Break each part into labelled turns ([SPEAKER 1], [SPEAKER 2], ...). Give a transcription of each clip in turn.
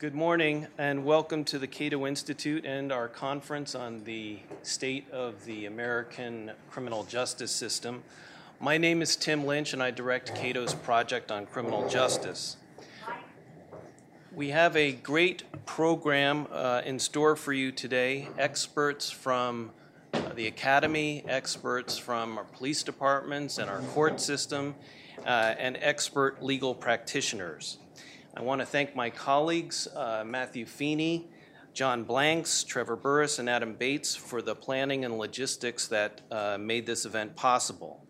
[SPEAKER 1] Good morning and welcome to the Cato Institute and our conference on the state of the American criminal justice system. My name is Tim Lynch and I direct Cato's project on criminal justice. We have a great program uh, in store for you today. Experts from uh, the academy, experts from our police departments and our court system, uh, and expert legal practitioners. I want to thank my colleagues, uh, Matthew Feeney, John Blanks, Trevor Burrus, and Adam Bates for the planning and logistics that uh, made this event possible.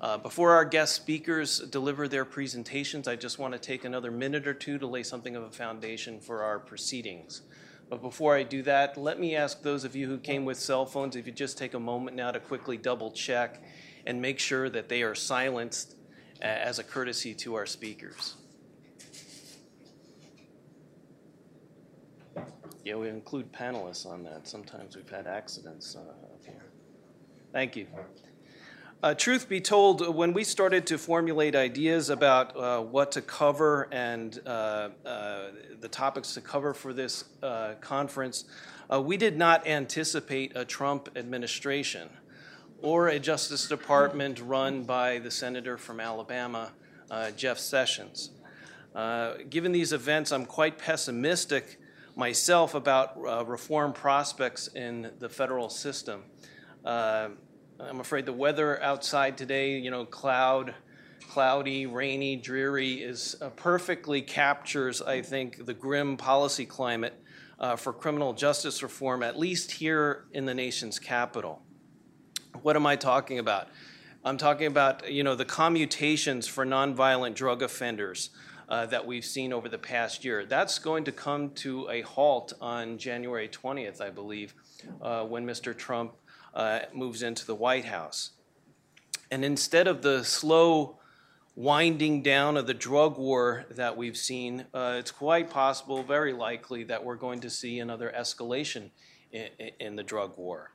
[SPEAKER 1] Uh, before our guest speakers deliver their presentations, I just want to take another minute or two to lay something of a foundation for our proceedings. But before I do that, let me ask those of you who came with cell phones if you just take a moment now to quickly double check and make sure that they are silenced uh, as a courtesy to our speakers. Yeah, we include panelists on that. Sometimes we've had accidents uh, up here. Thank you. Uh, truth be told, when we started to formulate ideas about uh, what to cover and uh, uh the topics to cover for this uh, conference, uh, we did not anticipate a Trump administration or a Justice Department run by the senator from Alabama, Jeff Sessions. given these events, I'm quite pessimistic myself about uh, reform prospects in the federal system. Uh, I'm afraid the weather outside today, you know, cloud, cloudy, rainy, dreary, is uh, perfectly captures, I think, the grim policy climate uh, for criminal justice reform, at least here in the nation's capital. What am I talking about? I'm talking about, you know, the commutations for nonviolent drug offenders uh, that we've seen over the past year. That's going to come to a halt on January 20th, I believe, uh, when Mr. Trump uh, moves into the White House. And instead of the slow winding down of the drug war that we've seen, uh, it's quite possible, very likely, that we're going to see another escalation in, in the drug war.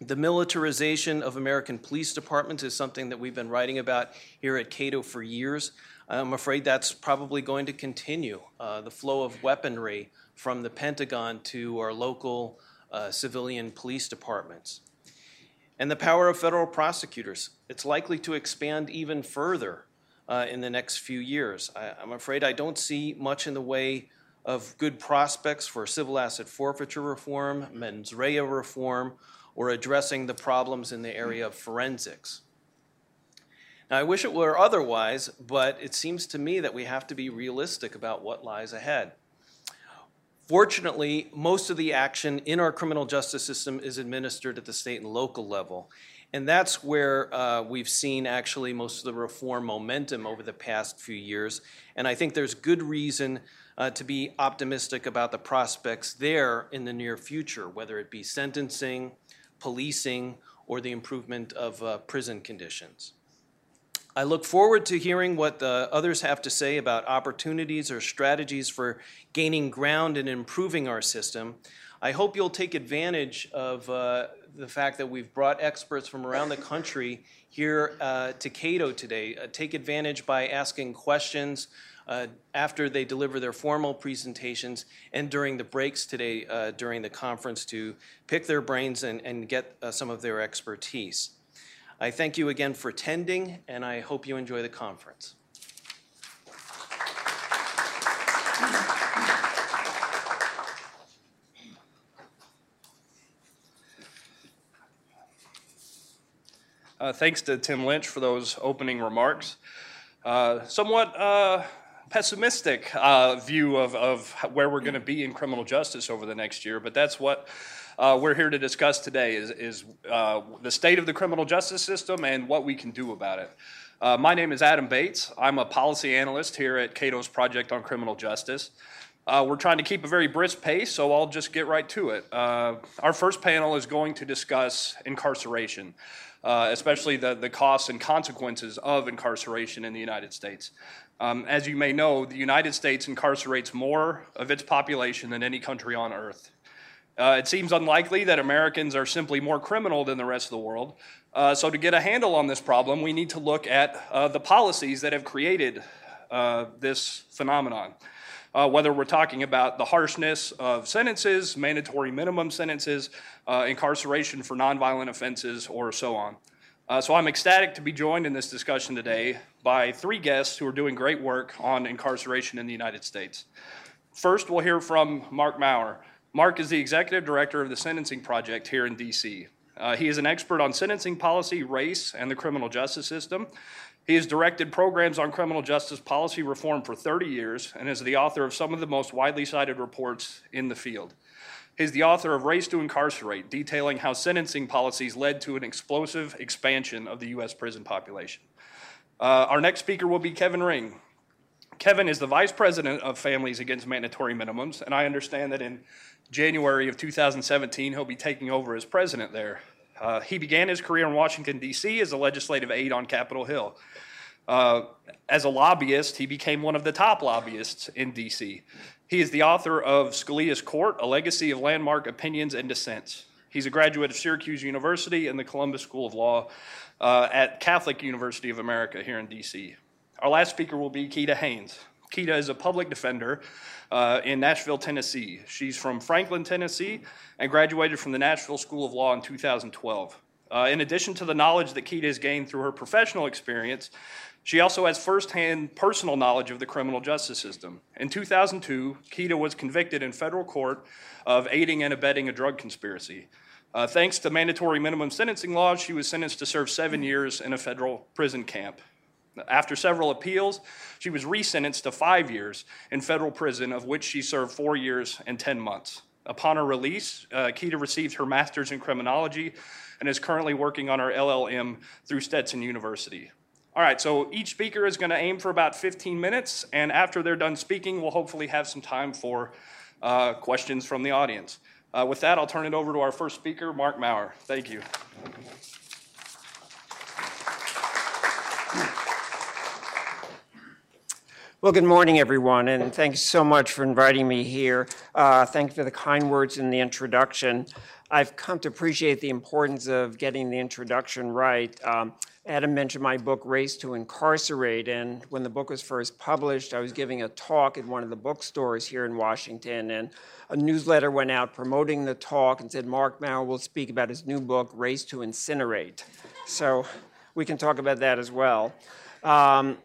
[SPEAKER 1] The militarization of American police departments is something that we've been writing about here at Cato for years. I'm afraid that's probably going to continue. Uh, the flow of weaponry from the Pentagon to our local uh, civilian police departments. And the power of federal prosecutors. It's likely to expand even further uh, in the next few years. I, I'm afraid I don't see much in the way of good prospects for civil asset forfeiture reform, mens rea reform, or addressing the problems in the area of forensics. Now, I wish it were otherwise, but it seems to me that we have to be realistic about what lies ahead. Fortunately, most of the action in our criminal justice system is administered at the state and local level. And that's where uh, we've seen actually most of the reform momentum over the past few years. And I think there's good reason uh, to be optimistic about the prospects there in the near future, whether it be sentencing, policing, or the improvement of uh, prison conditions. I look forward to hearing what the others have to say about opportunities or strategies for gaining ground and improving our system. I hope you'll take advantage of uh, the fact that we've brought experts from around the country here uh, to Cato today. Uh, take advantage by asking questions uh, after they deliver their formal presentations and during the breaks today uh, during the conference to pick their brains and, and get uh, some of their expertise. I thank you again for attending, and I hope you enjoy the conference.
[SPEAKER 2] Uh, thanks to Tim Lynch for those opening remarks. Uh, somewhat uh, pessimistic uh, view of, of where we're going to be in criminal justice over the next year, but that's what uh, we're here to discuss today is, is uh, the state of the criminal justice system and what we can do about it. Uh, my name is Adam Bates. I'm a policy analyst here at Cato's Project on Criminal Justice. Uh, we're trying to keep a very brisk pace, so I'll just get right to it. Uh, our first panel is going to discuss incarceration, uh, especially the, the costs and consequences of incarceration in the United States. Um, as you may know, the United States incarcerates more of its population than any country on earth. Uh, it seems unlikely that Americans are simply more criminal than the rest of the world. Uh, so, to get a handle on this problem, we need to look at uh, the policies that have created uh, this phenomenon. uh, whether we're talking about the harshness of sentences, mandatory minimum sentences, uh, incarceration for nonviolent offenses, or so on. So I'm ecstatic to be joined in this discussion today by three guests who are doing great work on incarceration in the United States. First, we'll hear from Marc Mauer. Marc is the executive director of the Sentencing Project here in DC. Uh, he is an expert on sentencing policy, race, and the criminal justice system. He has directed programs on criminal justice policy reform for 30 years and is the author of some of the most widely cited reports in the field. He's the author of Race to Incarcerate, detailing how sentencing policies led to an explosive expansion of the U.S. prison population. Uh, our next speaker will be Kevin Ring. Kevin is the vice president of Families Against Mandatory Minimums, and I understand that in January of 2017 he'll be taking over as president there. Uh, he began his career in Washington, D.C. as a legislative aide on Capitol Hill. Uh, as a lobbyist, he became one of the top lobbyists in D.C. He is the author of Scalia's Court, A Legacy of Landmark Opinions and Dissents. He's a graduate of Syracuse University and the Columbus School of Law uh, at Catholic University of America here in D.C. Our last speaker will be Keeda Haynes. Keeda is a public defender uh, in Nashville, Tennessee. She's from Franklin, Tennessee, and graduated from the Nashville School of Law in 2012. Uh, in addition to the knowledge that Keeda has gained through her professional experience, she also has firsthand personal knowledge of the criminal justice system. In 2002, Keeda was convicted in federal court of aiding and abetting a drug conspiracy. Uh, thanks to mandatory minimum sentencing laws, she was sentenced to serve seven years in a federal prison camp. After several appeals, she was resentenced to five years in federal prison, of which she served four years and 10 months. Upon her release, uh, Keeda received her master's in criminology and is currently working on her LLM through Stetson University. All right, so each speaker is going to aim for about 15 minutes, and after they're done speaking, we'll hopefully have some time for uh, questions from the audience. Uh, with that, I'll turn it over to our first speaker, Marc Mauer. Thank you.
[SPEAKER 3] Well, good morning, everyone, and thanks so much for inviting me here. Uh, thank you for the kind words in the introduction. I've come to appreciate the importance of getting the introduction right. Um, Adam mentioned my book, Race to Incarcerate, and when the book was first published, I was giving a talk at one of the bookstores here in Washington, and a newsletter went out promoting the talk and said Marc Mauer will speak about his new book, Race to Incinerate. So we can talk about that as well. Um,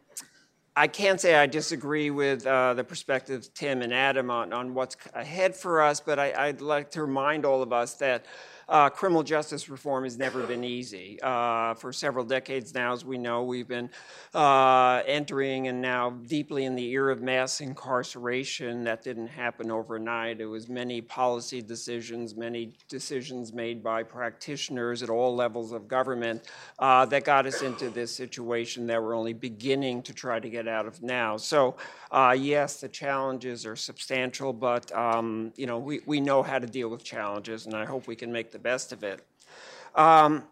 [SPEAKER 3] I can't say I disagree with uh, the perspectives Tim and Adam on, on what's ahead for us, but I, would like to remind all of us that uh, criminal justice reform has never been easy. Uh, for several decades now, as we know, we've been uh, entering and now deeply in the era of mass incarceration. That didn't happen overnight. It was many policy decisions, many decisions made by practitioners at all levels of government uh, that got us into this situation that we're only beginning to try to get out of now. So, uh, yes, the challenges are substantial, but um, you know we, we know how to deal with challenges, and I hope we can make the best of it. Um,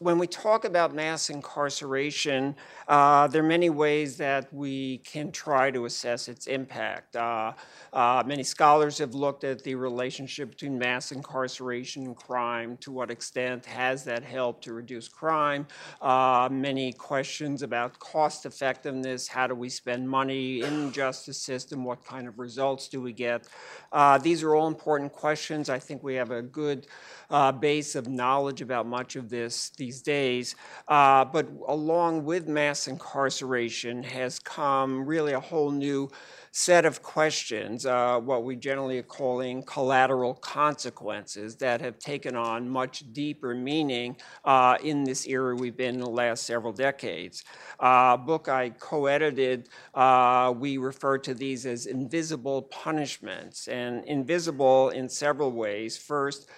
[SPEAKER 3] when we talk about mass incarceration, uh, there are many ways that we can try to assess its impact. Uh, uh, many scholars have looked at the relationship between mass incarceration and crime. To what extent has that helped to reduce crime? Uh, many questions about cost effectiveness. How do we spend money in the justice system? What kind of results do we get? Uh, these are all important questions. I think we have a good uh, base of knowledge about much of this these days. Uh, but along with mass incarceration has come really a whole new set of questions, uh, what we generally are calling collateral consequences, that have taken on much deeper meaning uh, in this era we've been in the last several decades. Uh, book I co edited, uh, we refer to these as invisible punishments, and invisible in several ways. First,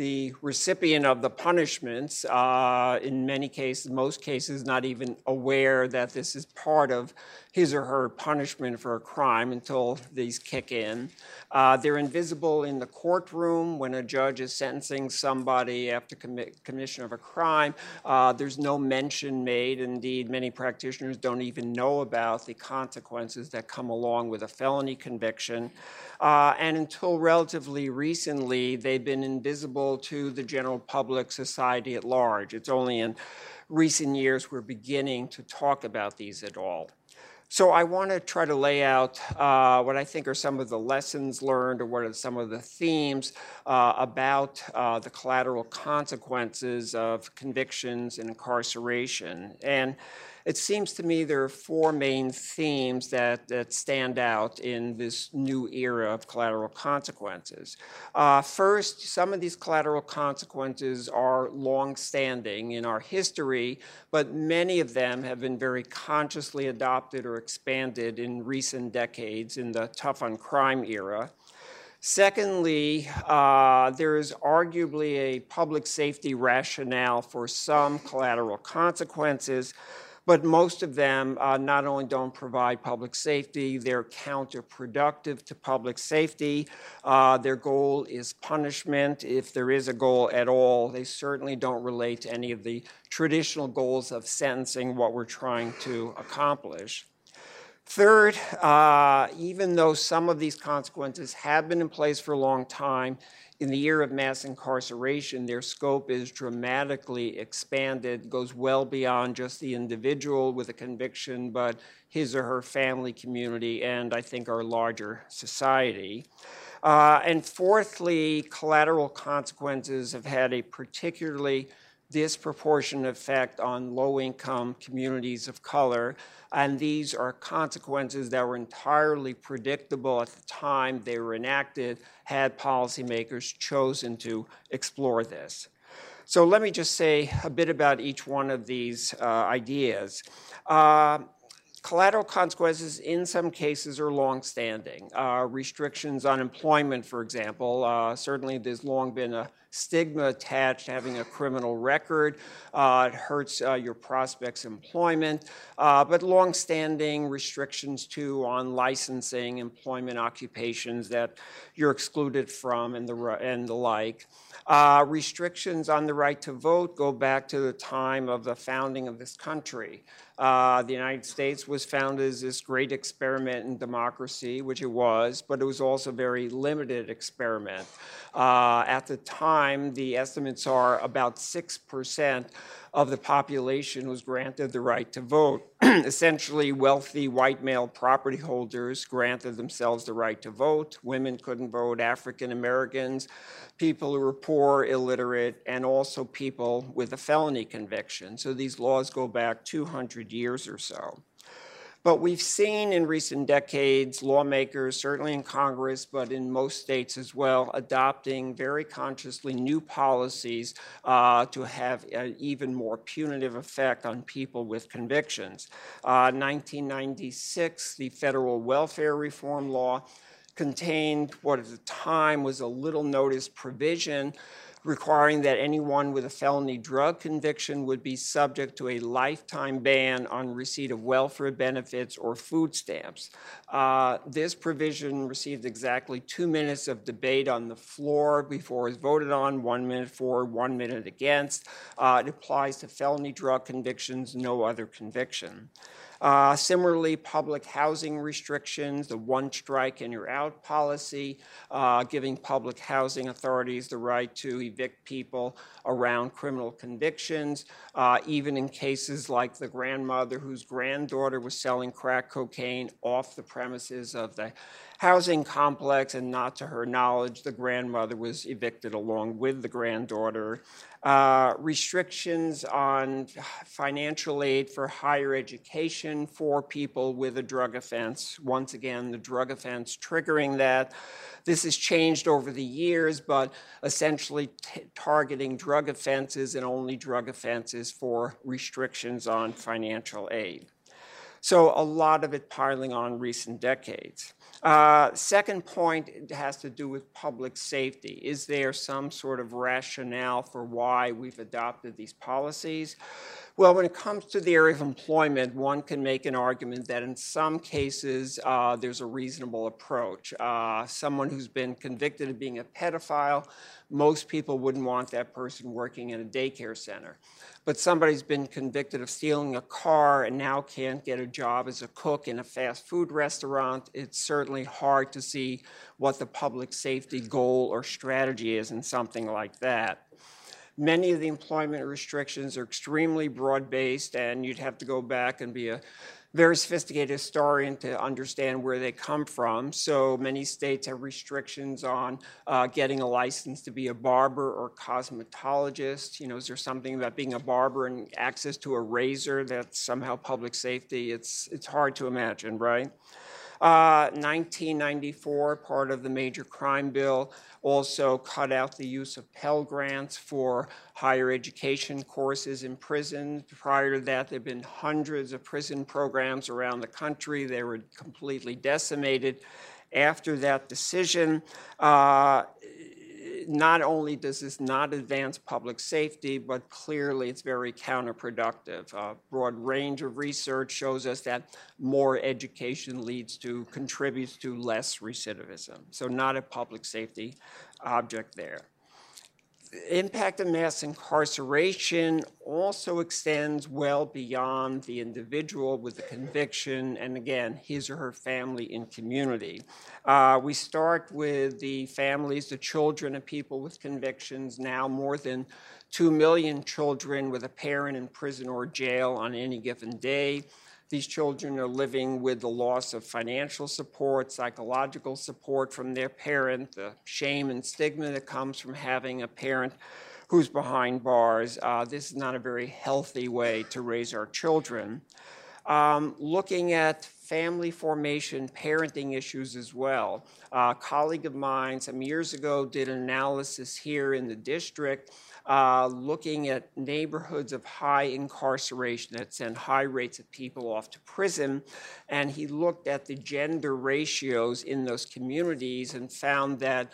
[SPEAKER 3] the recipient of the punishments, uh, in many cases, most cases, not even aware that this is part of his or her punishment for a crime until these kick in. Uh, they're invisible in the courtroom when a judge is sentencing somebody after commi- commission of a crime. Uh, there's no mention made. Indeed, many practitioners don't even know about the consequences that come along with a felony conviction. Uh, and until relatively recently, they've been invisible to the general public, society at large. It's only in recent years we're beginning to talk about these at all. So I want to try to lay out uh, what I think are some of the lessons learned or what are some of the themes uh, about uh, the collateral consequences of convictions and incarceration. And it seems to me there are four main themes that, that stand out in this new era of collateral consequences. Uh, first, some of these collateral consequences are long-standing in our history, but many of them have been very consciously adopted or expanded in recent decades in the tough on crime era. Secondly, uh, there is arguably a public safety rationale for some collateral consequences, but most of them uh, not only don't provide public safety, they're counterproductive to public safety. Uh, their goal is punishment, if there is a goal at all. They certainly don't relate to any of the traditional goals of sentencing, what we're trying to accomplish. Third, uh, even though some of these consequences have been in place for a long time, in the year of mass incarceration, their scope is dramatically expanded, goes well beyond just the individual with a conviction, but his or her family community, and I think our larger society. Uh, and fourthly, collateral consequences have had a particularly disproportionate effect on low income communities of color. And these are consequences that were entirely predictable at the time they were enacted, had policymakers chosen to explore this. So let me just say a bit about each one of these uh, ideas. Uh, Collateral consequences in some cases are longstanding. Uh, restrictions on employment, for example, uh, certainly there's long been a stigma attached having a criminal record. Uh, it hurts uh, your prospects' employment, uh, but longstanding restrictions too on licensing, employment occupations that you're excluded from, and the and the like. Uh, restrictions on the right to vote go back to the time of the founding of this country. Uh, the United States was founded as this great experiment in democracy, which it was, but it was also a very limited experiment. Uh, at the time, the estimates are about 6% of the population was granted the right to vote. Essentially, wealthy white male property holders granted themselves the right to vote. Women couldn't vote, African Americans, people who were poor, illiterate, and also people with a felony conviction. So these laws go back 200 years or so. But we've seen in recent decades lawmakers, certainly in Congress, but in most states as well, adopting very consciously new policies uh, to have an even more punitive effect on people with convictions. Uh, 1996, the federal welfare reform law contained what at the time was a little notice provision requiring that anyone with a felony drug conviction would be subject to a lifetime ban on receipt of welfare benefits or food stamps. Uh, this provision received exactly two minutes of debate on the floor before it was voted on, one minute for, one minute against. Uh, it applies to felony drug convictions, no other conviction. Uh, similarly, public housing restrictions, the one strike and you're out policy, uh, giving public housing authorities the right to evict people around criminal convictions, uh, even in cases like the grandmother whose granddaughter was selling crack cocaine off the premises of the housing complex, and not to her knowledge, the grandmother was evicted along with the granddaughter. Uh, restrictions on financial aid for higher education for people with a drug offense. Once again, the drug offense triggering that. This has changed over the years, but essentially t- targeting drug offenses and only drug offenses for restrictions on financial aid. So a lot of it piling on recent decades. Uh, second point has to do with public safety. Is there some sort of rationale for why we've adopted these policies? Well, when it comes to the area of employment, one can make an argument that in some cases uh, there's a reasonable approach. Uh, someone who's been convicted of being a pedophile, most people wouldn't want that person working in a daycare center but somebody's been convicted of stealing a car and now can't get a job as a cook in a fast food restaurant, it's certainly hard to see what the public safety goal or strategy is in something like that. Many of the employment restrictions are extremely broad based, and you'd have to go back and be a very sophisticated historian to understand where they come from. So many states have restrictions on uh, getting a license to be a barber or cosmetologist. You know, is there something about being a barber and access to a razor that's somehow public safety? It's it's hard to imagine, right? Uh, 1994, part of the major crime bill, also cut out the use of Pell Grants for higher education courses in prisons. Prior to that, there have been hundreds of prison programs around the country. They were completely decimated. After that decision, uh, not only does this not advance public safety, but clearly it's very counterproductive. A broad range of research shows us that more education leads to, contributes to less recidivism. So not a public safety object there impact of mass incarceration also extends well beyond the individual with the conviction and again his or her family and community. Uh, we start with the families the children of people with convictions now more than 2 million children with a parent in prison or jail on any given day these children are living with the loss of financial support, psychological support from their parent, the shame and stigma that comes from having a parent who's behind bars. Uh, this is not a very healthy way to raise our children. Um, looking at family formation, parenting issues as well. Uh, a colleague of mine some years ago did an analysis here in the district uh, looking at neighborhoods of high incarceration that send high rates of people off to prison. And he looked at the gender ratios in those communities and found that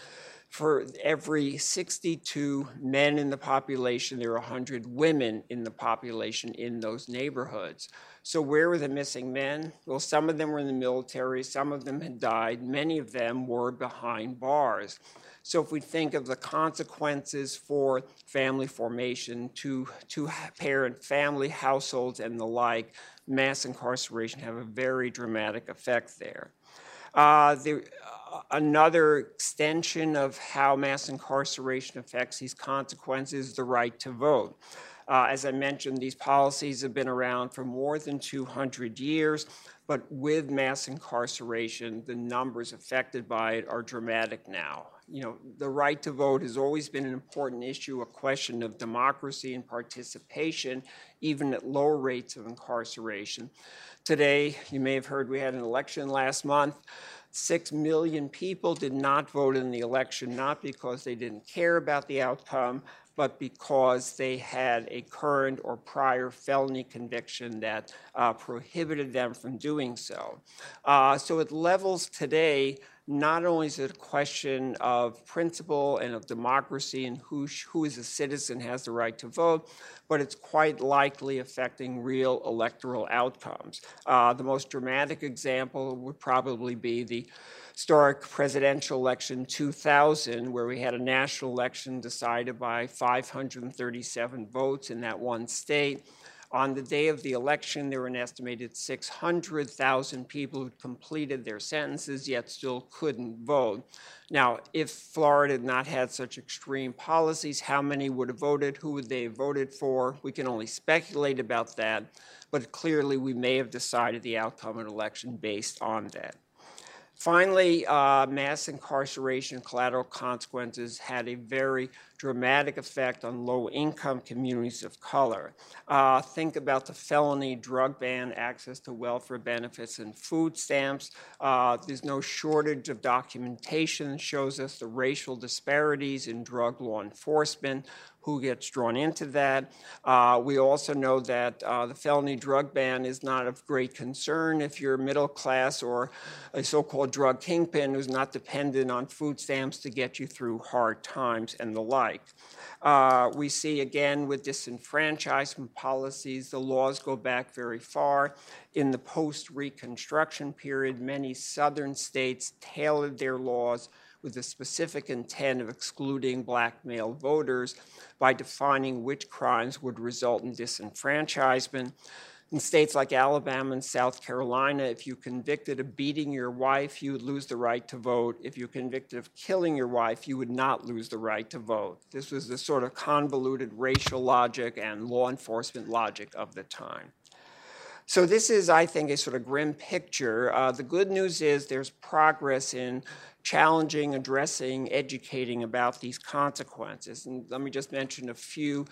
[SPEAKER 3] for every 62 men in the population, there are 100 women in the population in those neighborhoods. So, where were the missing men? Well, some of them were in the military, some of them had died, many of them were behind bars. So if we think of the consequences for family formation, two, two parent family households and the like, mass incarceration have a very dramatic effect there. Uh, the, uh, another extension of how mass incarceration affects these consequences is the right to vote. Uh, as I mentioned, these policies have been around for more than 200 years, but with mass incarceration, the numbers affected by it are dramatic now you know, the right to vote has always been an important issue, a question of democracy and participation, even at lower rates of incarceration. Today, you may have heard we had an election last month. Six million people did not vote in the election, not because they didn't care about the outcome, but because they had a current or prior felony conviction that uh, prohibited them from doing so. Uh, so at levels today, not only is it a question of principle and of democracy and who, who is a citizen has the right to vote, but it's quite likely affecting real electoral outcomes. Uh, the most dramatic example would probably be the historic presidential election 2000, where we had a national election decided by 537 votes in that one state. On the day of the election, there were an estimated 600,000 people who completed their sentences yet still couldn't vote. Now, if Florida had not had such extreme policies, how many would have voted? Who would they have voted for? We can only speculate about that, but clearly we may have decided the outcome of an election based on that. Finally, uh, mass incarceration collateral consequences had a very dramatic effect on low income communities of color. Uh, think about the felony drug ban, access to welfare benefits and food stamps. Uh, there's no shortage of documentation that shows us the racial disparities in drug law enforcement who gets drawn into that. Uh, we also know that uh, the felony drug ban is not of great concern if you're middle class or a so called drug kingpin who's not dependent on food stamps to get you through hard times and the like. Uh, we see again with disenfranchisement policies, the laws go back very far. In the post Reconstruction period, many southern states tailored their laws with the specific intent of excluding black male voters by defining which crimes would result in disenfranchisement. In states like Alabama and South Carolina, if you convicted of beating your wife, you would lose the right to vote. If you're convicted of killing your wife, you would not lose the right to vote. This was the sort of convoluted racial logic and law enforcement logic of the time. So this is, I think, a sort of grim picture. Uh, the good news is there's progress in challenging, addressing, educating about these consequences. And let me just mention a few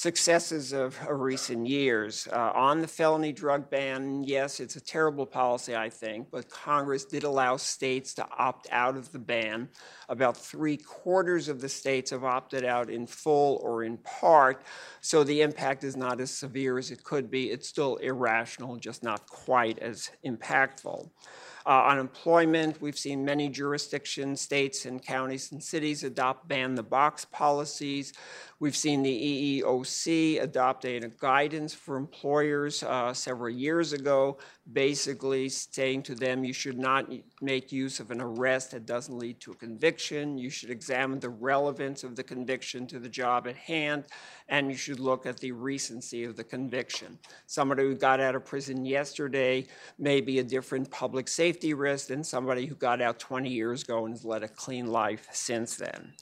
[SPEAKER 3] successes of, of recent years. Uh, on the felony drug ban, yes, it's a terrible policy, I think, but Congress did allow states to opt out of the ban. About three quarters of the states have opted out in full or in part, so the impact is not as severe as it could be. It's still irrational, just not quite as impactful. Uh, unemployment, we've seen many jurisdictions, states, and counties and cities adopt ban the box policies. We've seen the EEOC adopt a, guidance for employers uh, several years ago, basically saying to them you should not make use of an arrest that doesn't lead to a conviction. You should examine the relevance of the conviction to the job at hand, and you should look at the recency of the conviction. Somebody who got out of prison yesterday may be a different public safety risk than somebody who got out 20 years ago and has led a clean life since then.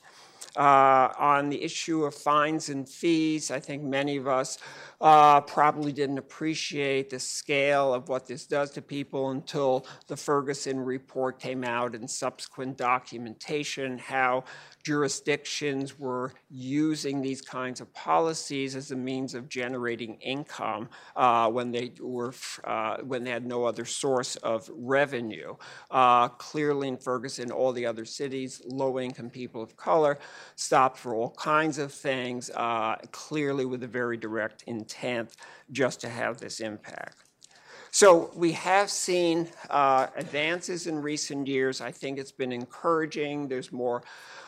[SPEAKER 3] Uh, on the issue of fines and fees, I think many of us uh, probably didn't appreciate the scale of what this does to people until the Ferguson report came out and subsequent documentation, how jurisdictions were using these kinds of policies as a means of generating income uh, when they were uh, when they had no other source of revenue. Uh, clearly, in Ferguson, all the other cities, low-income people of color stopped for all kinds of things, uh, clearly with a very direct intent just to have this impact. So we have seen uh, advances in recent years. I think it's been encouraging. There's more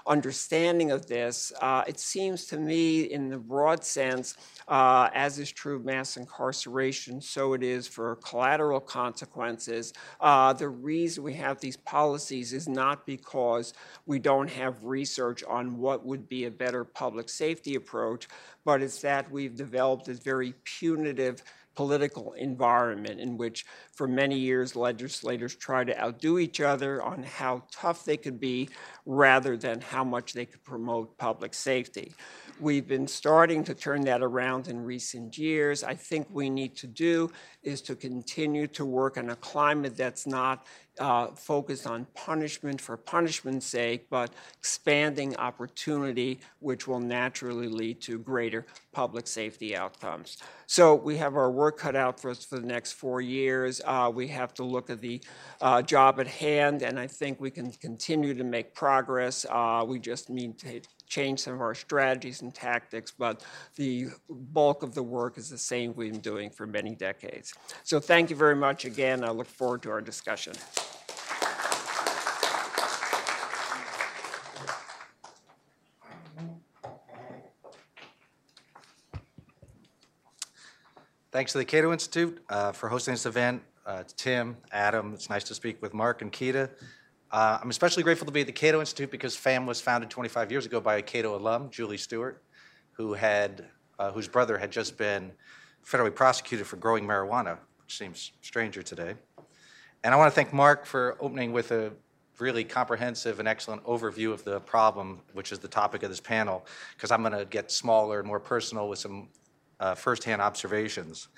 [SPEAKER 3] understanding of this. Uh, it seems to me, in the broad sense, uh, as is true of mass incarceration, so it is for collateral consequences. Uh, the reason we have these policies is not because we don't have research on what would be a better public safety approach, but it's that we've developed this very punitive political environment in which, for many years, legislators tried to outdo each other on how tough they could be rather than how much they could promote public safety. We've been starting to turn that around in recent years. I think we need to do is to continue to work in a climate that's not uh, focused on punishment for punishment's sake, but expanding opportunity, which will naturally lead to greater public safety outcomes. So we have our work cut out for us for the next four years. Uh, we have to look at the uh, job at hand, and I think we can continue to make progress. Uh, we just need to change some of our strategies and tactics, but the bulk of the work is the same we've been doing for many decades. So thank you very much again. I look forward to our discussion.
[SPEAKER 4] Thanks to the Cato Institute uh, for hosting this event. Uh, Tim, Adam, it's nice to speak with Marc and Keeda. Uh, I'm especially grateful to be at the Cato Institute because FAMM was founded 25 years ago by a Cato alum, Julie Stewart, who had, uh, whose brother had just been federally prosecuted for growing marijuana, which seems stranger today. And I want to thank Marc for opening with a really comprehensive and excellent overview of the problem, which is the topic of this panel, because I'm going to get smaller and more personal with some uh, firsthand observations.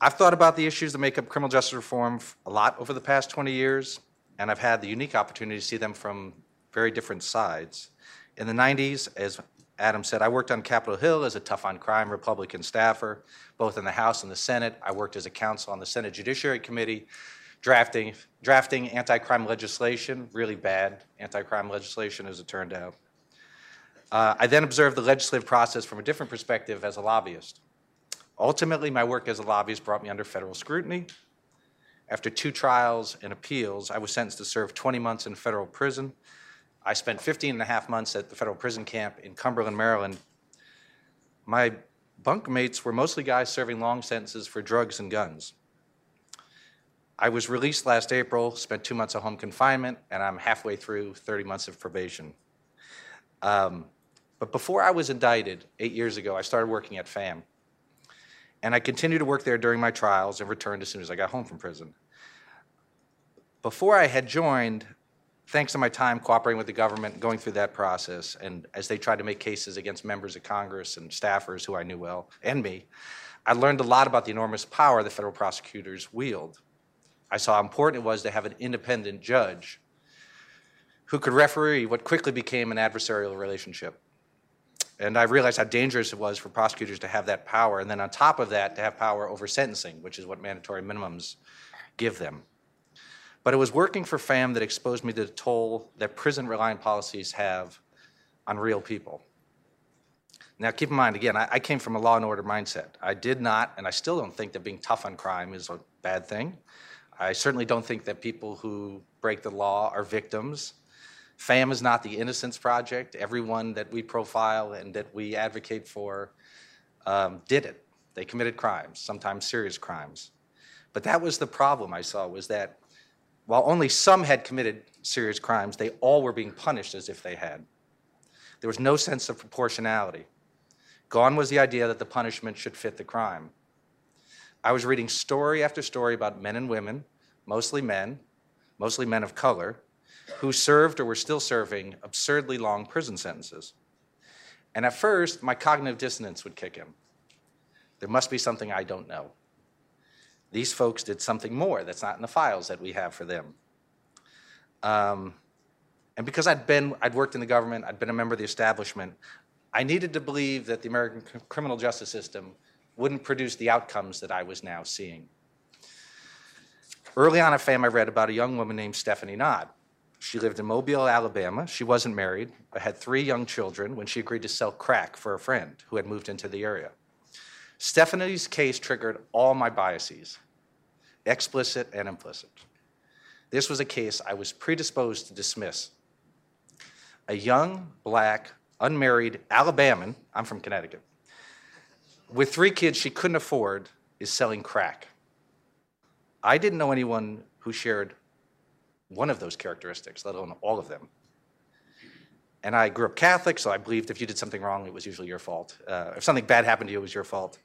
[SPEAKER 4] I've thought about the issues that make up criminal justice reform a lot over the past 20 years, and I've had the unique opportunity to see them from very different sides. In the 90s, as Adam said, I worked on Capitol Hill as a tough on crime Republican staffer, both in the House and the Senate. I worked as a counsel on the Senate Judiciary Committee, drafting, drafting anti crime legislation, really bad anti crime legislation, as it turned out. Uh, I then observed the legislative process from a different perspective as a lobbyist. Ultimately, my work as a lobbyist brought me under federal scrutiny. After two trials and appeals, I was sentenced to serve 20 months in federal prison. I spent 15 and a half months at the federal prison camp in Cumberland, Maryland. My bunkmates were mostly guys serving long sentences for drugs and guns. I was released last April, spent two months of home confinement, and I'm halfway through 30 months of probation. Um, but before I was indicted eight years ago, I started working at FAMM. And I continued to work there during my trials and returned as soon as I got home from prison. Before I had joined, thanks to my time cooperating with the government, going through that process, and as they tried to make cases against members of Congress and staffers who I knew well, and me, I learned a lot about the enormous power the federal prosecutors wield. I saw how important it was to have an independent judge who could referee what quickly became an adversarial relationship. And I realized how dangerous it was for prosecutors to have that power, and then on top of that, to have power over sentencing, which is what mandatory minimums give them. But it was working for FAMM that exposed me to the toll that prison reliant policies have on real people. Now, keep in mind, again, I, I came from a law and order mindset. I did not, and I still don't think that being tough on crime is a bad thing. I certainly don't think that people who break the law are victims. FAMM is not the Innocence Project. Everyone that we profile and that we advocate for um, did it. They committed crimes, sometimes serious crimes. But that was the problem I saw was that while only some had committed serious crimes, they all were being punished as if they had. There was no sense of proportionality. Gone was the idea that the punishment should fit the crime. I was reading story after story about men and women, mostly men, mostly men of color, who served or were still serving absurdly long prison sentences. And at first, my cognitive dissonance would kick in. There must be something I don't know. These folks did something more that's not in the files that we have for them. Um, and because I'd been, I'd worked in the government, I'd been a member of the establishment, I needed to believe that the American criminal justice system wouldn't produce the outcomes that I was now seeing. Early on at FAMM, I read about a young woman named Stephanie Nodd. She lived in Mobile, Alabama. She wasn't married, but had three young children when she agreed to sell crack for a friend who had moved into the area. Stephanie's case triggered all my biases, explicit and implicit. This was a case I was predisposed to dismiss. A young, black, unmarried Alabaman, I'm from Connecticut, with three kids she couldn't afford, is selling crack. I didn't know anyone who shared one of those characteristics, let alone all of them. And I grew up Catholic, so I believed if you did something wrong, it was usually your fault. Uh, if something bad happened to you, it was your fault.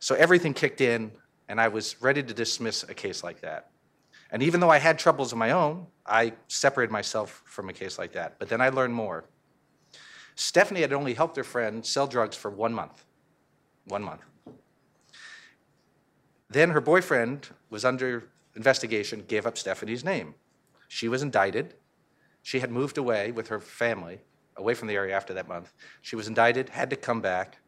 [SPEAKER 4] So everything kicked in, and I was ready to dismiss a case like that. And even though I had troubles of my own, I separated myself from a case like that. But then I learned more. Stephanie had only helped her friend sell drugs for one month. One month. Then her boyfriend was under investigation, gave up Stephanie's name. She was indicted. She had moved away with her family, away from the area after that month. She was indicted, had to come back.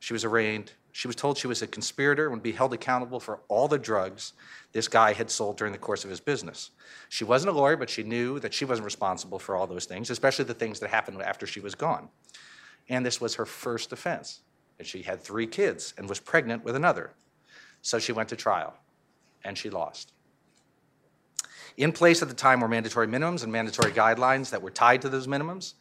[SPEAKER 4] She was arraigned. She was told she was a conspirator and would be held accountable for all the drugs this guy had sold during the course of his business. She wasn't a lawyer, but she knew that she wasn't responsible for all those things, especially the things that happened after she was gone. And this was her first offense. And she had three kids and was pregnant with another. So she went to trial, and she lost. In place at the time were mandatory minimums and mandatory guidelines that were tied to those minimums.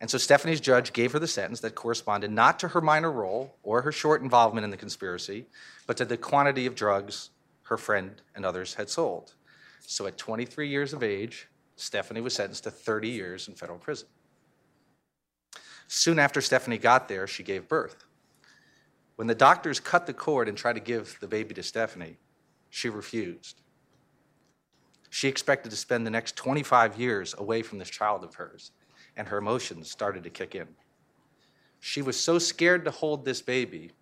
[SPEAKER 4] And so Stephanie's judge gave her the sentence that corresponded not to her minor role or her short involvement in the conspiracy, but to the quantity of drugs her friend and others had sold. So at 23 years of age, Stephanie was sentenced to 30 years in federal prison. Soon after Stephanie got there, she gave birth. When the doctors cut the cord and tried to give the baby to Stephanie, she refused. She expected to spend the next 25 years away from this child of hers, and her emotions started to kick in. She was so scared to hold this baby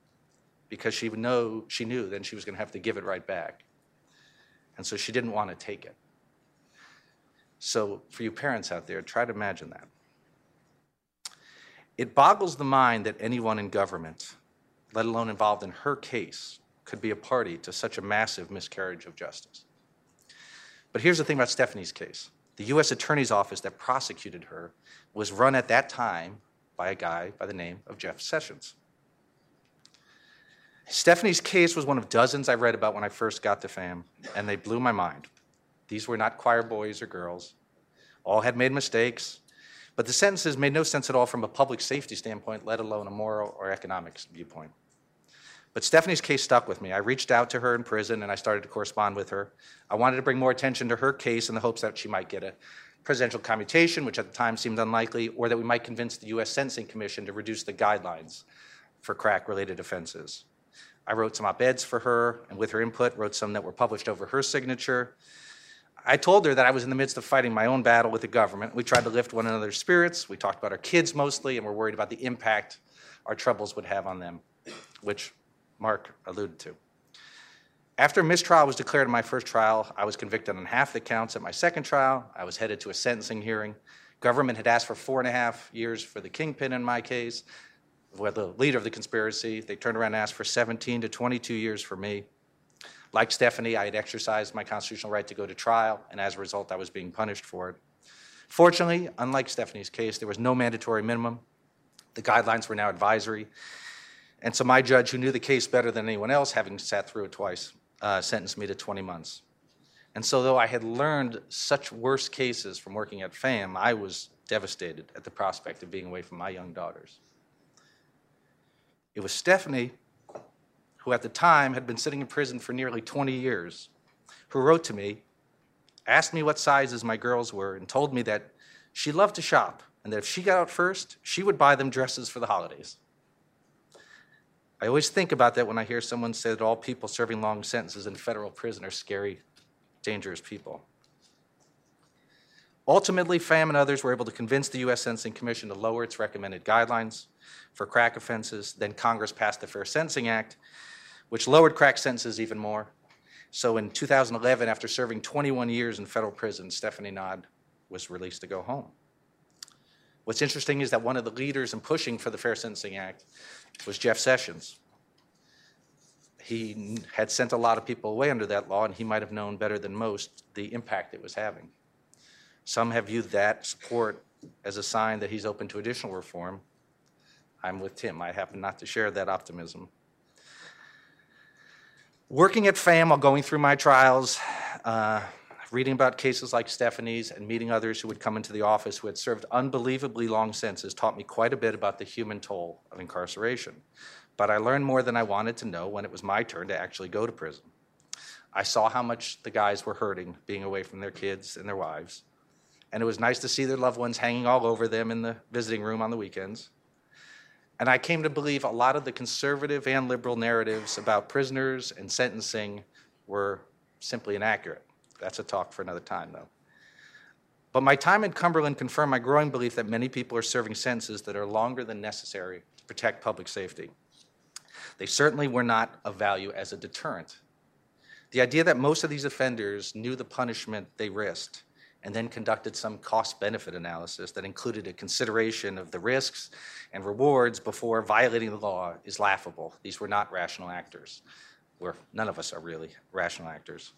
[SPEAKER 4] because she, know, she knew then she was going to have to give it right back. And so she didn't want to take it. So, for you parents out there, try to imagine that. It boggles the mind that anyone in government, let alone involved in her case, could be a party to such a massive miscarriage of justice. But here's the thing about Stephanie's case the U.S. Attorney's Office that prosecuted her was run at that time by a guy by the name of Jeff Sessions. Stephanie's case was one of dozens I read about when I first got to FAMM, and they blew my mind. These were not choir boys or girls. All had made mistakes, but the sentences made no sense at all from a public safety standpoint, let alone a moral or economic viewpoint. But Stephanie's case stuck with me. I reached out to her in prison and I started to correspond with her. I wanted to bring more attention to her case in the hopes that she might get a presidential commutation, which at the time seemed unlikely, or that we might convince the U.S. Sentencing Commission to reduce the guidelines for crack related offenses. I wrote some op eds for her, and with her input, wrote some that were published over her signature. I told her that I was in the midst of fighting my own battle with the government. We tried to lift one another's spirits. We talked about our kids mostly, and we're worried about the impact our troubles would have on them, which Marc alluded to. After mistrial was declared in my first trial, I was convicted on half the counts at my second trial. I was headed to a sentencing hearing. Government had asked for four and a half years for the kingpin in my case, the leader of the conspiracy. They turned around and asked for 17 to 22 years for me. Like Stephanie, I had exercised my constitutional right to go to trial, and as a result, I was being punished for it. Fortunately, unlike Stephanie's case, there was no mandatory minimum. The guidelines were now advisory. And so my judge, who knew the case better than anyone else, having sat through it twice, uh, sentenced me to 20 months. And so, though I had learned such worse cases from working at FAMM, I was devastated at the prospect of being away from my young daughters. It was Stephanie, who at the time had been sitting in prison for nearly 20 years, who wrote to me, asked me what sizes my girls were, and told me that she loved to shop and that if she got out first, she would buy them dresses for the holidays. I always think about that when I hear someone say that all people serving long sentences in federal prison are scary, dangerous people. Ultimately, FAMM and others were able to convince the U.S. Sentencing Commission to lower its recommended guidelines for crack offenses. Then Congress passed the Fair Sentencing Act, which lowered crack sentences even more. So in 2011, after serving 21 years in federal prison, Stephanie Nodd was released to go home. What's interesting is that one of the leaders in pushing for the Fair Sentencing Act was Jeff Sessions. He had sent a lot of people away under that law, and he might have known better than most the impact it was having. Some have viewed that support as a sign that he's open to additional reform. I'm with Tim. I happen not to share that optimism. Working at FAMM while going through my trials, uh, reading about cases like Stephanie's and meeting others who would come into the office who had served unbelievably long sentences taught me quite a bit about the human toll of incarceration. But I learned more than I wanted to know when it was my turn to actually go to prison. I saw how much the guys were hurting being away from their kids and their wives. And it was nice to see their loved ones hanging all over them in the visiting room on the weekends. And I came to believe a lot of the conservative and liberal narratives about prisoners and sentencing were simply inaccurate. That's a talk for another time, though. But my time in Cumberland confirmed my growing belief that many people are serving sentences that are longer than necessary to protect public safety. They certainly were not of value as a deterrent. The idea that most of these offenders knew the punishment they risked and then conducted some cost benefit analysis that included a consideration of the risks and rewards before violating the law is laughable. These were not rational actors. We're, none of us are really rational actors.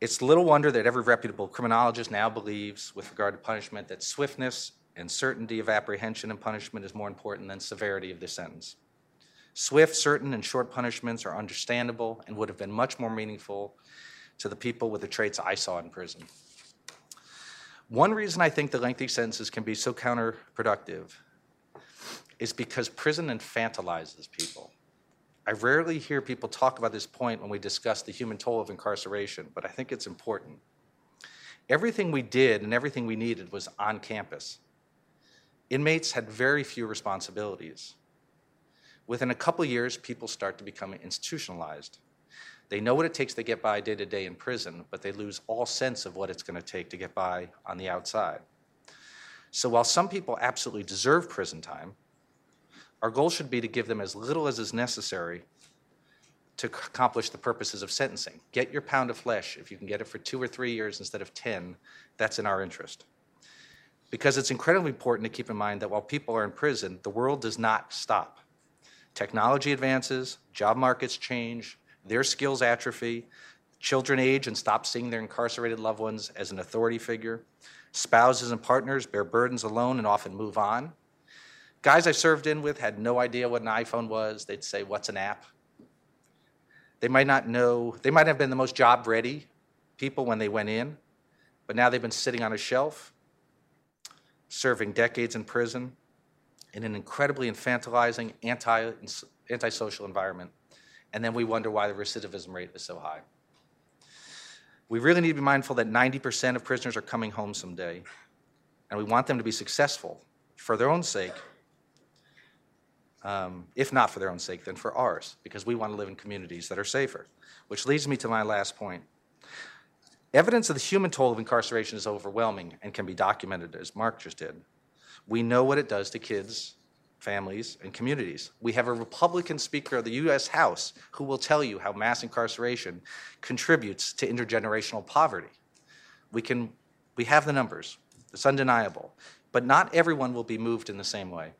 [SPEAKER 4] It's little wonder that every reputable criminologist now believes, with regard to punishment, that swiftness and certainty of apprehension and punishment is more important than severity of the sentence. Swift, certain, and short punishments are understandable and would have been much more meaningful to the people with the traits I saw in prison. One reason I think the lengthy sentences can be so counterproductive is because prison infantilizes people. I rarely hear people talk about this point when we discuss the human toll of incarceration, but I think it's important. Everything we did and everything we needed was on campus. Inmates had very few responsibilities. Within a couple years, people start to become institutionalized. They know what it takes to get by day to day in prison, but they lose all sense of what it's going to take to get by on the outside. So while some people absolutely deserve prison time, our goal should be to give them as little as is necessary to accomplish the purposes of sentencing. Get your pound of flesh. If you can get it for two or three years instead of 10, that's in our interest. Because it's incredibly important to keep in mind that while people are in prison, the world does not stop. Technology advances, job markets change, their skills atrophy, children age and stop seeing their incarcerated loved ones as an authority figure, spouses and partners bear burdens alone and often move on. Guys I served in with had no idea what an iPhone was. They'd say, What's an app? They might not know, they might have been the most job ready people when they went in, but now they've been sitting on a shelf, serving decades in prison in an incredibly infantilizing, anti, antisocial environment and then we wonder why the recidivism rate is so high. We really need to be mindful that 90% of prisoners are coming home someday, and we want them to be successful for their own sake. Um, if not for their own sake, then for ours, because we want to live in communities that are safer. Which leads me to my last point. Evidence of the human toll of incarceration is overwhelming and can be documented, as Marc just did. We know what it does to kids families, and communities. We have a Republican Speaker of the U.S. House who will tell you how mass incarceration contributes to intergenerational poverty. We can, we have the numbers. It's undeniable. But not everyone will be moved in the same way.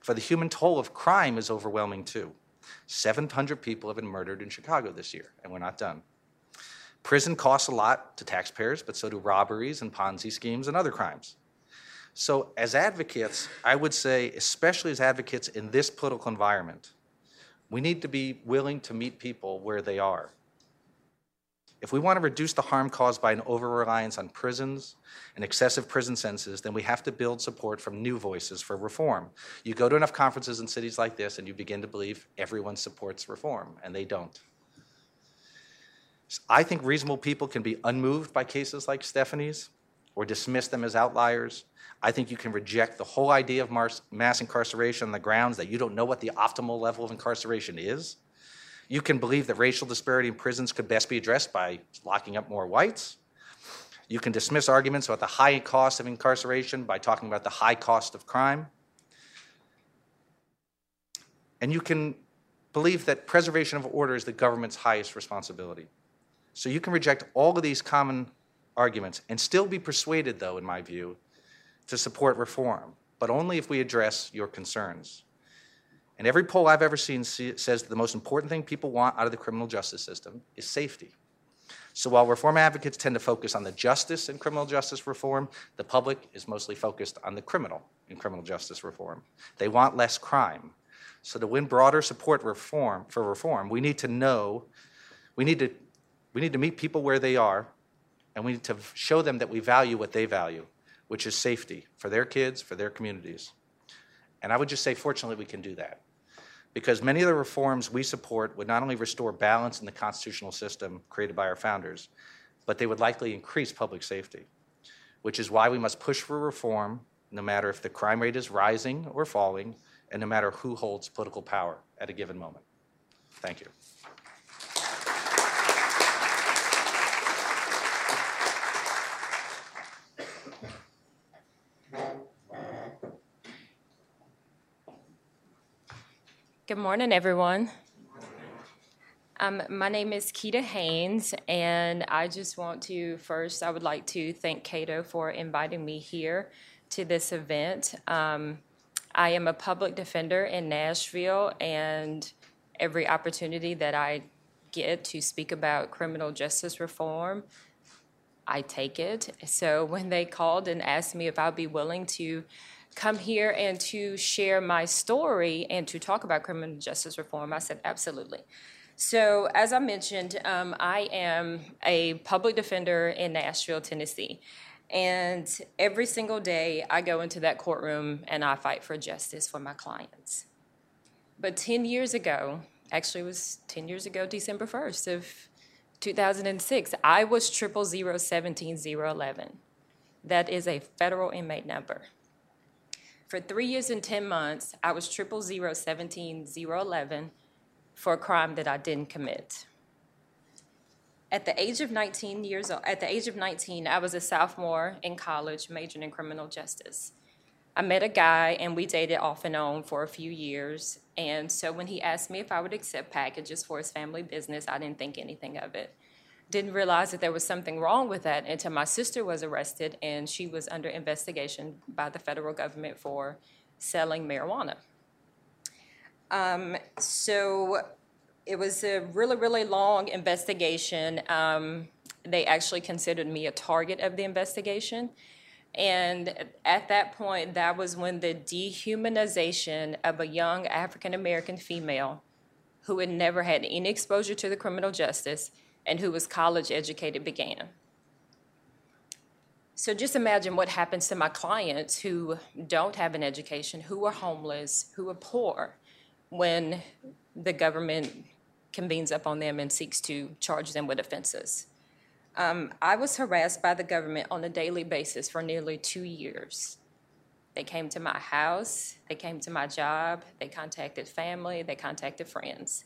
[SPEAKER 4] For the human toll of crime is overwhelming too. 700 people have been murdered in Chicago this year, and we're not done. Prison costs a lot to taxpayers, but so do robberies and Ponzi schemes and other crimes. So, as advocates, I would say, especially as advocates in this political environment, we need to be willing to meet people where they are. If we want to reduce the harm caused by an over reliance on prisons and excessive prison sentences, then we have to build support from new voices for reform. You go to enough conferences in cities like this and you begin to believe everyone supports reform, and they don't. I think reasonable people can be unmoved by cases like Stephanie's or dismiss them as outliers. I think you can reject the whole idea of mass incarceration on the grounds that you don't know what the optimal level of incarceration is. You can believe that racial disparity in prisons could best be addressed by locking up more whites. You can dismiss arguments about the high cost of incarceration by talking about the high cost of crime. And you can believe that preservation of order is the government's highest responsibility. So you can reject all of these common arguments and still be persuaded, though, in my view, to support reform, but only if we address your concerns. And every poll I've ever seen says that the most important thing people want out of the criminal justice system is safety. So while reform advocates tend to focus on the justice in criminal justice reform, the public is mostly focused on the criminal in criminal justice reform. They want less crime. So to win broader support reform for reform, we need to know, we need to we need to meet people where they are, and we need to show them that we value what they value, which is safety for their kids, for their communities. And I would just say, fortunately, we can do that. Because many of the reforms we support would not only restore balance in the constitutional system created by our founders, but they would likely increase public safety, which is why we must push for reform no matter if the crime rate is rising or falling, and no matter who holds political power at a given moment. Thank you.
[SPEAKER 5] Good morning, everyone. Um, my name is Keeda Haynes, and I just want to first, I would like to thank Cato for inviting me here to this event. Um, I am a public defender in Nashville, and every opportunity that I get to speak about criminal justice reform, I take it. So when they called and asked me if I'd be willing to come here and to share my story and to talk about criminal justice reform? I said, absolutely. So, as I mentioned, um, I am a public defender in Nashville, Tennessee. And every single day, I go into that courtroom and I fight for justice for my clients. But 10 years ago, actually, it was 10 years ago, December 1st of 2006, I was triple zero seventeen zero eleven. That is a federal inmate number. For three years and 10 months, I was triple zero seventeen zero eleven for a crime that I didn't commit. At the age of 19 years old, at the age of 19, I was a sophomore in college, majoring in criminal justice. I met a guy and we dated off and on for a few years. And so when he asked me if I would accept packages for his family business, I didn't think anything of it didn't realize that there was something wrong with that until my sister was arrested and she was under investigation by the federal government for selling marijuana. Um, so it was a really, really long investigation. Um, they actually considered me a target of the investigation. And at that point, that was when the dehumanization of a young African American female who had never had any exposure to the criminal justice and who was college educated began. So just imagine what happens to my clients who don't have an education, who are homeless, who are poor, when the government convenes up on them and seeks to charge them with offenses. Um, I was harassed by the government on a daily basis for nearly two years. They came to my house, they came to my job, they contacted family, they contacted friends.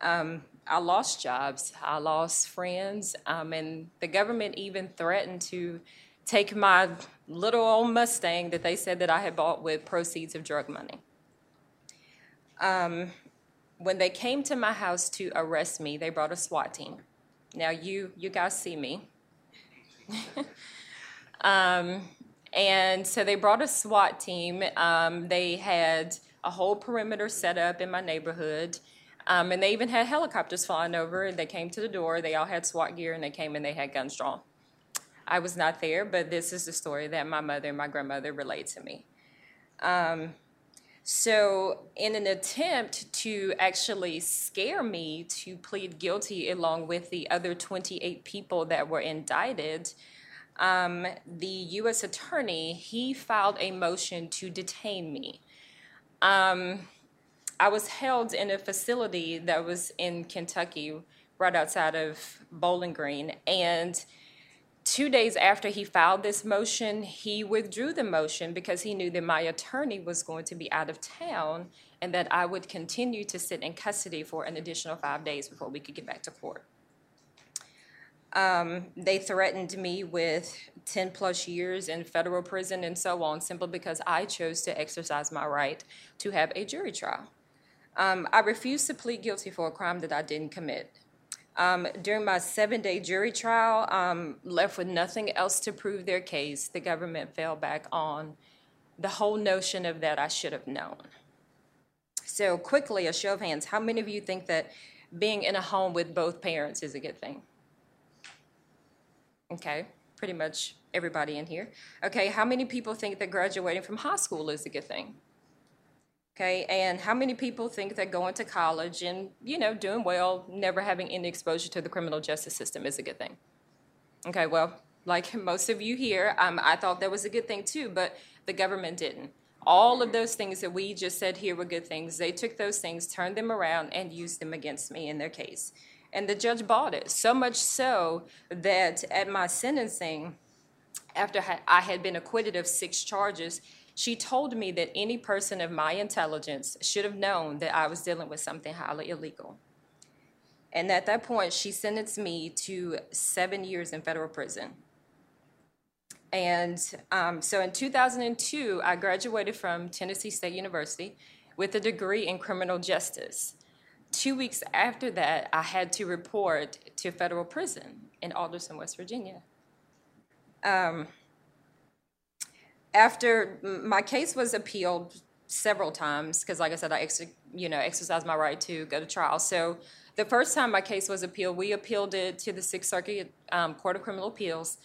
[SPEAKER 5] Um, I lost jobs, I lost friends, um, and the government even threatened to take my little old Mustang that they said that I had bought with proceeds of drug money. Um, when they came to my house to arrest me, they brought a SWAT team. Now you you guys see me. um, and so they brought a SWAT team. Um, they had a whole perimeter set up in my neighborhood. Um, and they even had helicopters flying over. And they came to the door. They all had SWAT gear, and they came and they had guns drawn. I was not there, but this is the story that my mother and my grandmother relayed to me. Um, so, in an attempt to actually scare me to plead guilty along with the other 28 people that were indicted, um, the U.S. attorney he filed a motion to detain me. Um, I was held in a facility that was in Kentucky, right outside of Bowling Green, and two days after he filed this motion, he withdrew the motion because he knew that my attorney was going to be out of town and that I would continue to sit in custody for an additional five days before we could get back to court. Um, they threatened me with 10 plus years in federal prison and so on simply because I chose to exercise my right to have a jury trial. Um, I refused to plead guilty for a crime that I didn't commit. Um, during my seven day jury trial, um, left with nothing else to prove their case, the government fell back on the whole notion of that I should have known. So, quickly, a show of hands, how many of you think that being in a home with both parents is a good thing? Okay, pretty much everybody in here. Okay, how many people think that graduating from high school is a good thing? Okay, and how many people think that going to college and, you know, doing well, never having any exposure to the criminal justice system is a good thing? Okay, well, like most of you here, um, I thought that was a good thing too, but the government didn't. All of those things that we just said here were good things, they took those things, turned them around, and used them against me in their case. And the judge bought it, so much so that at my sentencing, after I had been acquitted of six charges, she told me that any person of my intelligence should have known that I was dealing with something highly illegal. And at that point, she sentenced me to seven years in federal prison. And um, so in 2002, I graduated from Tennessee State University with a degree in criminal justice. Two weeks after that, I had to report to federal prison in Alderson, West Virginia. Um, after my case was appealed several times because like i said i ex- you know exercised my right to go to trial. So the first time my case was appealed we appealed it to the sixth circuit um, court of criminal appeals.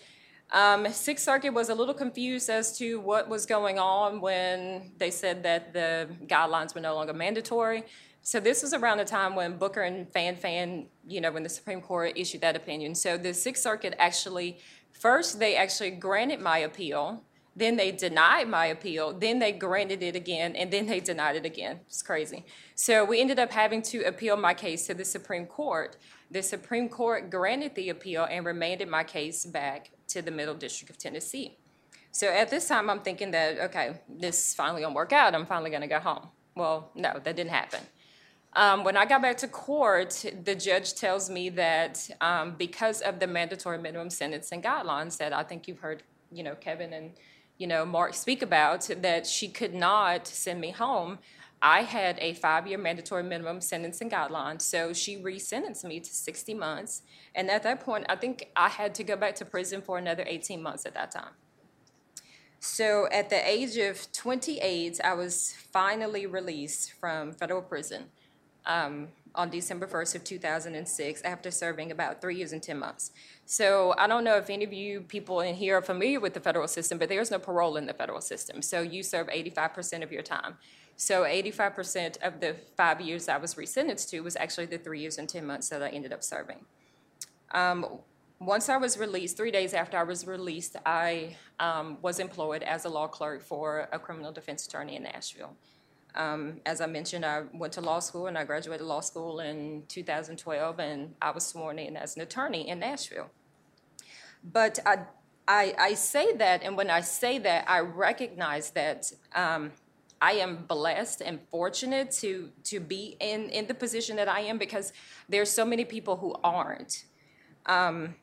[SPEAKER 5] Um, sixth circuit was a little confused as to what was going on when they said that the guidelines were no longer mandatory. So this was around the time when booker and Fanfan you know when the supreme court issued that opinion. So the sixth circuit actually first they actually granted my appeal then they denied my appeal. Then they granted it again, and then they denied it again. It's crazy. So we ended up having to appeal my case to the Supreme Court. The Supreme Court granted the appeal and remanded my case back to the Middle District of Tennessee. So at this time, I'm thinking that, okay, this is finally to work out. I'm finally to go home. Well, no, that didn't happen. Um, when I got back to court, the judge tells me that um, because of the mandatory minimum sentencing guidelines that I think you've heard, you know, Kevin and you know, Marc speak about, that she could not send me home. I had a five-year mandatory minimum sentencing guideline, so she resentenced me to 60 months. And at that point, I think I had to go back to prison for another 18 months at that time. So at the age of 28, I was finally released from federal prison um, on December 1st of 2006 after serving about three years and 10 months. So I don't know if any of you people in here are familiar with the federal system, but there's no parole in the federal system. So you serve 85% of your time. So 85% of the five years I was resentenced to was actually the three years and 10 months that I ended up serving. Um, once I was released, three days after I was released, I um, was employed as a law clerk for a criminal defense attorney in Nashville. Um, as I mentioned, I went to law school and I graduated law school in 2012, and I was sworn in as an attorney in Nashville. But I, I, I say that, and when I say that, I recognize that um, I am blessed and fortunate to to be in in the position that I am because there's so many people who aren't. Um,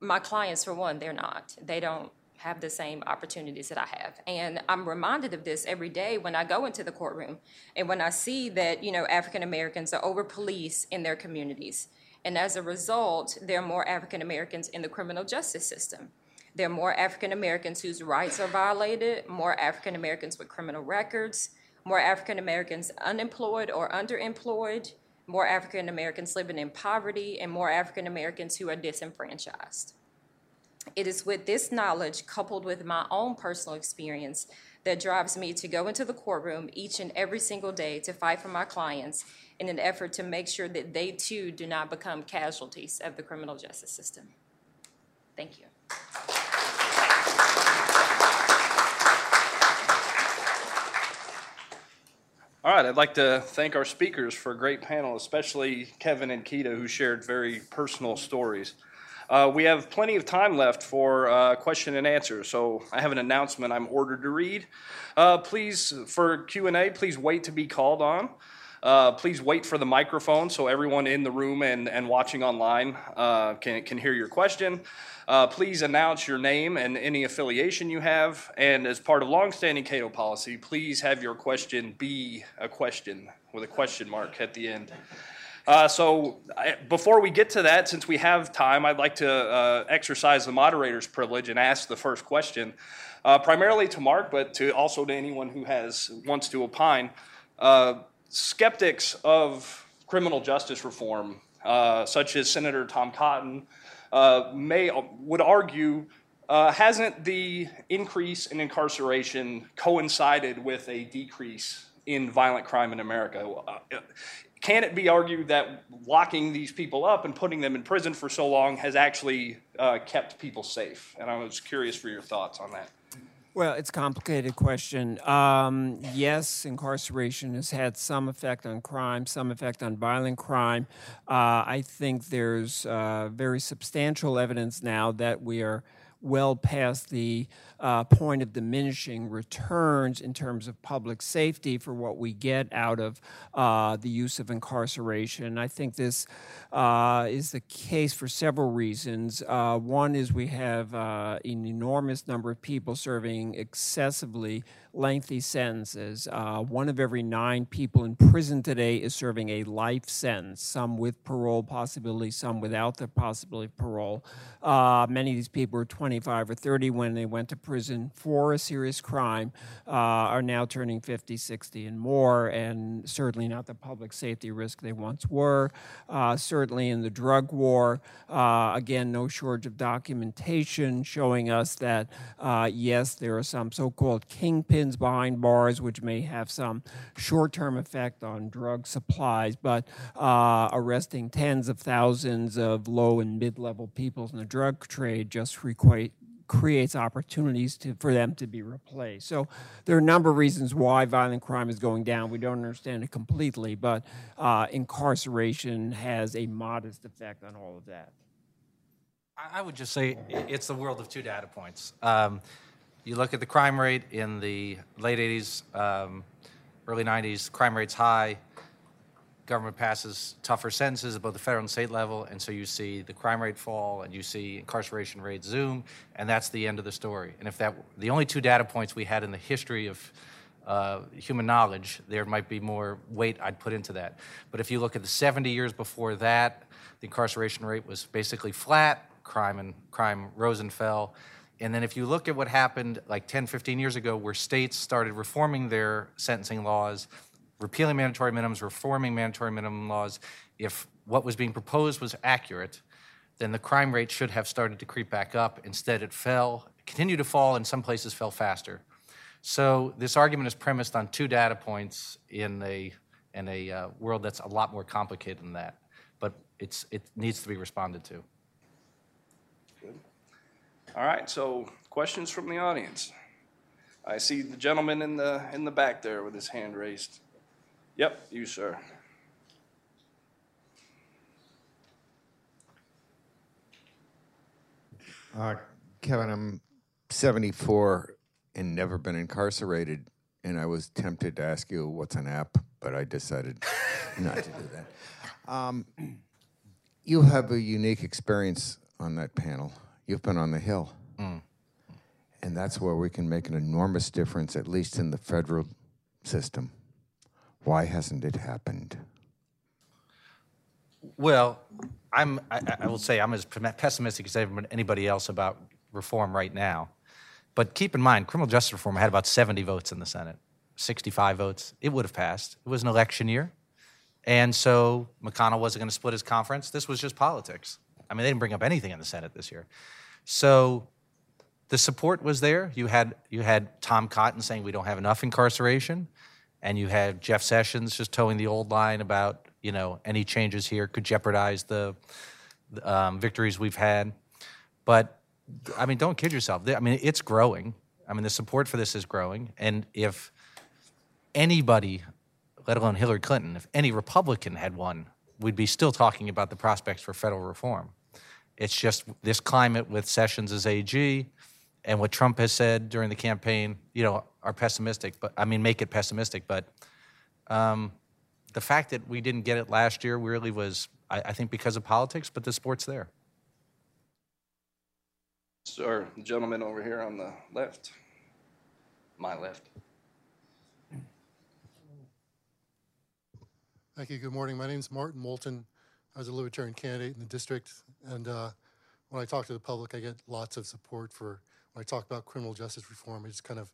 [SPEAKER 5] my clients, for one, they're not. They don't have the same opportunities that I have. And I'm reminded of this every day when I go into the courtroom and when I see that, you know, African Americans are over policed in their communities. And as a result, there are more African Americans in the criminal justice system. There are more African Americans whose rights are violated, more African Americans with criminal records, more African Americans unemployed or underemployed, more African Americans living in poverty, and more African Americans who are disenfranchised. It is with this knowledge, coupled with my own personal experience, that drives me to go into the courtroom each and every single day to fight for my clients in an effort to make sure that they too do not become casualties of the criminal justice system. Thank you.
[SPEAKER 2] All right, I'd like to thank our speakers for a great panel, especially Kevin and Keeda, who shared very personal stories. Uh, we have plenty of time left for uh, question and answer, so I have an announcement I'm ordered to read. Uh, please, for Q&A, please wait to be called on. Uh, please wait for the microphone so everyone in the room and, and watching online uh, can, can hear your question. Uh, please announce your name and any affiliation you have. And as part of longstanding Cato policy, please have your question be a question with a question mark at the end. Uh, so I, before we get to that, since we have time, I'd like to uh, exercise the moderator's privilege and ask the first question, uh, primarily to Marc, but to also to anyone who has wants to opine. Uh, skeptics of criminal justice reform, uh, such as Senator Tom Cotton, uh, may would argue. hasn't the increase in incarceration coincided with a decrease in violent crime in America? Can it be argued that locking these people up and putting them in prison for so long has actually uh, kept people safe? And I was curious for your thoughts on that.
[SPEAKER 3] Well, it's a complicated question. Um, yes, incarceration has had some effect on crime, some effect on violent crime. Uh, I think there's uh, very substantial evidence now that we are well past the uh, point of diminishing returns in terms of public safety for what we get out of uh, the use of incarceration. I think this uh, is the case for several reasons. Uh, one is we have uh, an enormous number of people serving excessively lengthy sentences. One of every nine people in prison today is serving a life sentence, some with parole possibility, some without the possibility of parole. Uh, many of these people were 25 or 30 when they went to prison for a serious crime, uh, are now turning 50, 60, and more, and certainly not the public safety risk they once were. Uh, certainly in the drug war, uh, again, no shortage of documentation showing us that, uh, yes, there are some so called kingpins behind bars, which may have some short term effect on drug supplies, but uh, arresting tens of thousands of low and mid level people in the drug trade just require creates opportunities to, for them to be replaced. So there are a number of reasons why violent crime is going down. We don't understand it completely, but uh, incarceration has a modest effect on all of that.
[SPEAKER 4] I would just say it's the world of two data points. Um, you look at the crime rate in the late 80s, um, early 90s, crime rate's high. Government passes tougher sentences at both the federal and state level, and so you see the crime rate fall and you see incarceration rates zoom, and that's the end of the story. And if that the only two data points we had in the history of uh, human knowledge, there might be more weight I'd put into that. But if you look at the 70 years before that, the incarceration rate was basically flat. Crime and crime rose and fell. And then if you look at what happened like 10, 15 years ago, where states started reforming their sentencing laws, repealing mandatory minimums, reforming mandatory minimum laws, if what was being proposed was accurate, then the crime rate should have started to creep back up. Instead, it fell, continued to fall, and some places fell faster. So this argument is premised on two data points in a in a uh, world that's a lot more complicated than that. But it's it needs to be responded to.
[SPEAKER 2] All right, so questions from the audience. I see the gentleman in the, in the back there with his hand raised. Yep, you, sir.
[SPEAKER 6] Uh, Kevin, I'm 74 and never been incarcerated, and I was tempted to ask you what's an app, but I decided not to do that. Um, you have a unique experience on that panel. You've been on the Hill. And that's where we can make an enormous difference, at least in the federal system. Why hasn't it happened?
[SPEAKER 4] Well, I'm, I, I will say I'm as pessimistic as anybody else about reform right now. But keep in mind, criminal justice reform had about 70 votes in the Senate, 65 votes. It would have passed. It was an election year. And so McConnell wasn't going to split his conference. This was just politics. I mean, they didn't bring up anything in the Senate this year. So the support was there. You had, you had Tom Cotton saying we don't have enough incarceration. And you had Jeff Sessions just towing the old line about, you know, any changes here could jeopardize the um, victories we've had. But I mean, don't kid yourself. I mean, it's growing. I mean, the support for this is growing. And if anybody, let alone Hillary Clinton, if any Republican had won, we'd be still talking about the prospects for federal reform. It's just this climate with Sessions as AG and what Trump has said during the campaign, you know, are pessimistic. But I mean, make it pessimistic. But um, the fact that we didn't get it last year really was, I, I think, because of politics. But the sport's there.
[SPEAKER 2] Sir, the gentleman over here on the left, my left.
[SPEAKER 7] Thank you. Good morning. My name is Martin Moulton. I was a Libertarian candidate in the district, and uh, when I talk to the public, I get lots of support for when I talk about criminal justice reform. I just kind of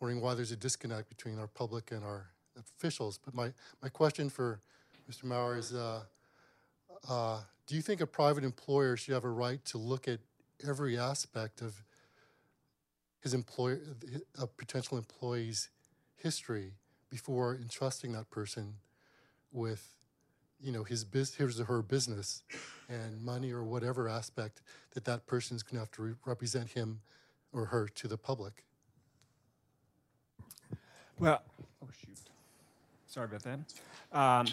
[SPEAKER 7] wondering why there's a disconnect between our public and our officials. But my, my question for Mr. Mauer is, uh, uh, do you think a private employer should have a right to look at every aspect of his employer, a potential employee's history before entrusting that person with you know his his or her business and money or whatever aspect that that person is going to have to re- represent him or her to the public.
[SPEAKER 3] Well, oh shoot, sorry about that. Um,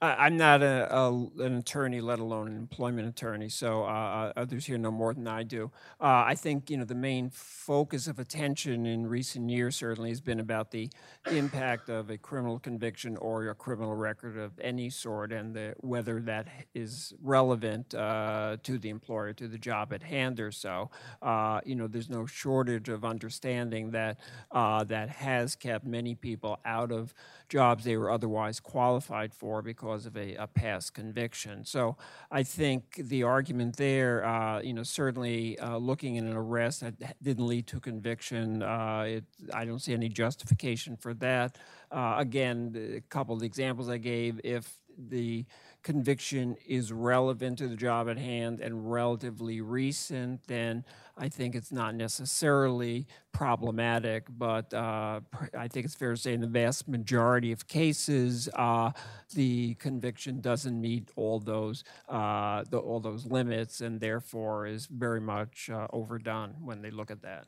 [SPEAKER 3] I, am not a, a, an attorney, let alone an employment attorney, so uh, uh, others here know more than I do. Uh, I think you know the main focus of attention in recent years certainly has been about the impact of a criminal conviction or a criminal record of any sort, and the, whether that is relevant uh, to the employer, to the job at hand, or so. Uh, you know, there's no shortage of understanding that uh, that has kept many people out of jobs they were otherwise qualified for because of a, a past conviction. So I think the argument there, uh, you know, certainly uh, looking at an arrest that didn't lead to conviction, uh, it, I don't see any justification for that. Uh, again, a couple of examples I gave, if the conviction is relevant to the job at hand and relatively recent, then I think it's not necessarily problematic. But uh, I think it's fair to say in the vast majority of cases, uh, the conviction doesn't meet all those uh, the, all those limits, and therefore is very much uh, overdone when they look at that.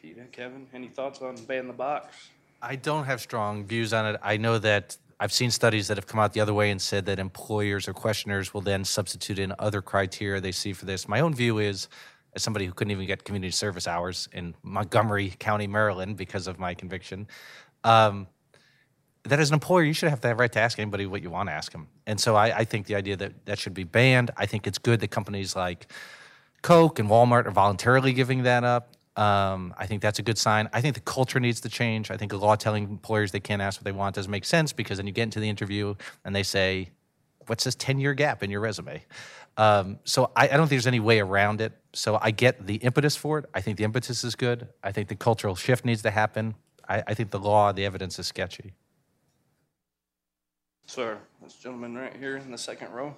[SPEAKER 2] Keeda, Kevin, any thoughts on ban the box?
[SPEAKER 4] I don't have strong views on it. I know that I've seen studies that have come out the other way and said that employers or questioners will then substitute in other criteria they see for this. My own view is, as somebody who couldn't even get community service hours in Montgomery County, Maryland, because of my conviction, um, that as an employer, you should have the right to ask anybody what you want to ask them. And so I, I think the idea that that should be banned. I think it's good that companies like Coke and Walmart are voluntarily giving that up. Um, I think that's a good sign. I think the culture needs to change. I think a law telling employers they can't ask what they want doesn't make sense because then you get into the interview and they say, What's this 10 year gap in your resume? Um, so I, I, don't think there's any way around it. So I get the impetus for it. I think the impetus is good. I think the cultural shift needs to happen. I, I think the law, the evidence is sketchy.
[SPEAKER 2] Sir, this gentleman right here in the second row.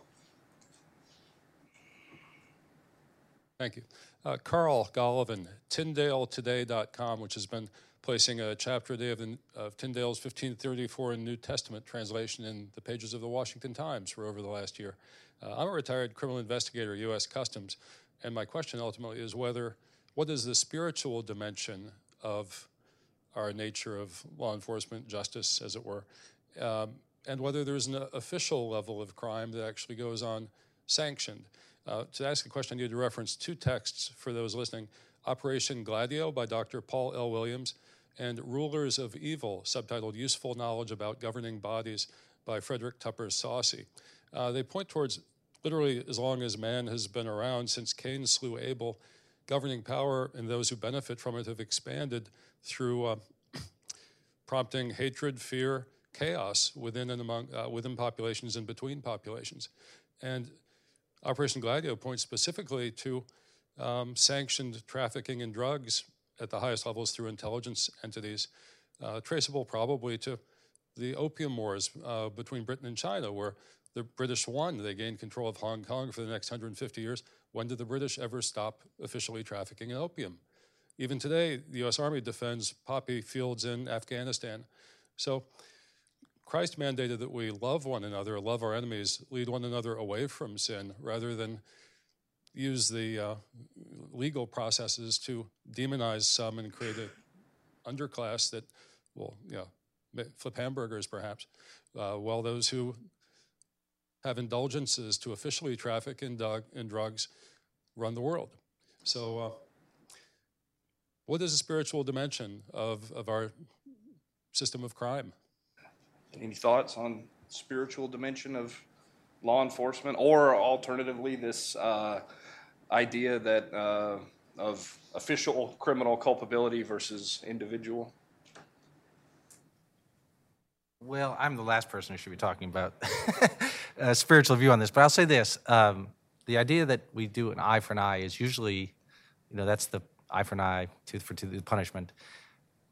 [SPEAKER 8] Thank you. Uh, Carl Golovin, TyndaleToday.com, which has been placing a chapter a day of, the, of Tyndale's 1534 New Testament translation in the pages of the Washington Times for over the last year. Uh, I'm a retired criminal investigator, U.S. Customs, and my question ultimately is whether what is the spiritual dimension of our nature of law enforcement, justice, as it were, um, and whether there's an official level of crime that actually goes on sanctioned. Uh, to ask a question, I need to reference two texts for those listening Operation Gladio by Dr. Paul L. Williams, and Rulers of Evil, subtitled Useful Knowledge About Governing Bodies by Frederick Tupper Saussy. Uh, they point towards literally as long as man has been around, since Cain slew Abel, governing power and those who benefit from it have expanded through uh, prompting hatred, fear, chaos within and among uh, within populations and between populations. And Operation Gladio points specifically to um, sanctioned trafficking in drugs at the highest levels through intelligence entities, uh, traceable probably to the opium wars uh, between Britain and China, where the British won. They gained control of Hong Kong for the next 150 years. When did the British ever stop officially trafficking in opium? Even today, the US Army defends poppy fields in Afghanistan. So Christ mandated that we love one another, love our enemies, lead one another away from sin, rather than use the uh, legal processes to demonize some and create an underclass that will, you know, flip hamburgers perhaps, uh, while those who have indulgences to officially traffic in, dog, in drugs run the world. So, uh, what is the spiritual dimension of, of our system of crime?
[SPEAKER 2] Any thoughts on spiritual dimension of law enforcement, or alternatively, this uh, idea that uh, of official criminal culpability versus individual?
[SPEAKER 4] Well, I'm the last person who should be talking about a spiritual view on this, but I'll say this: um, the idea that we do an eye for an eye is usually, you know, that's the eye for an eye, tooth for tooth punishment,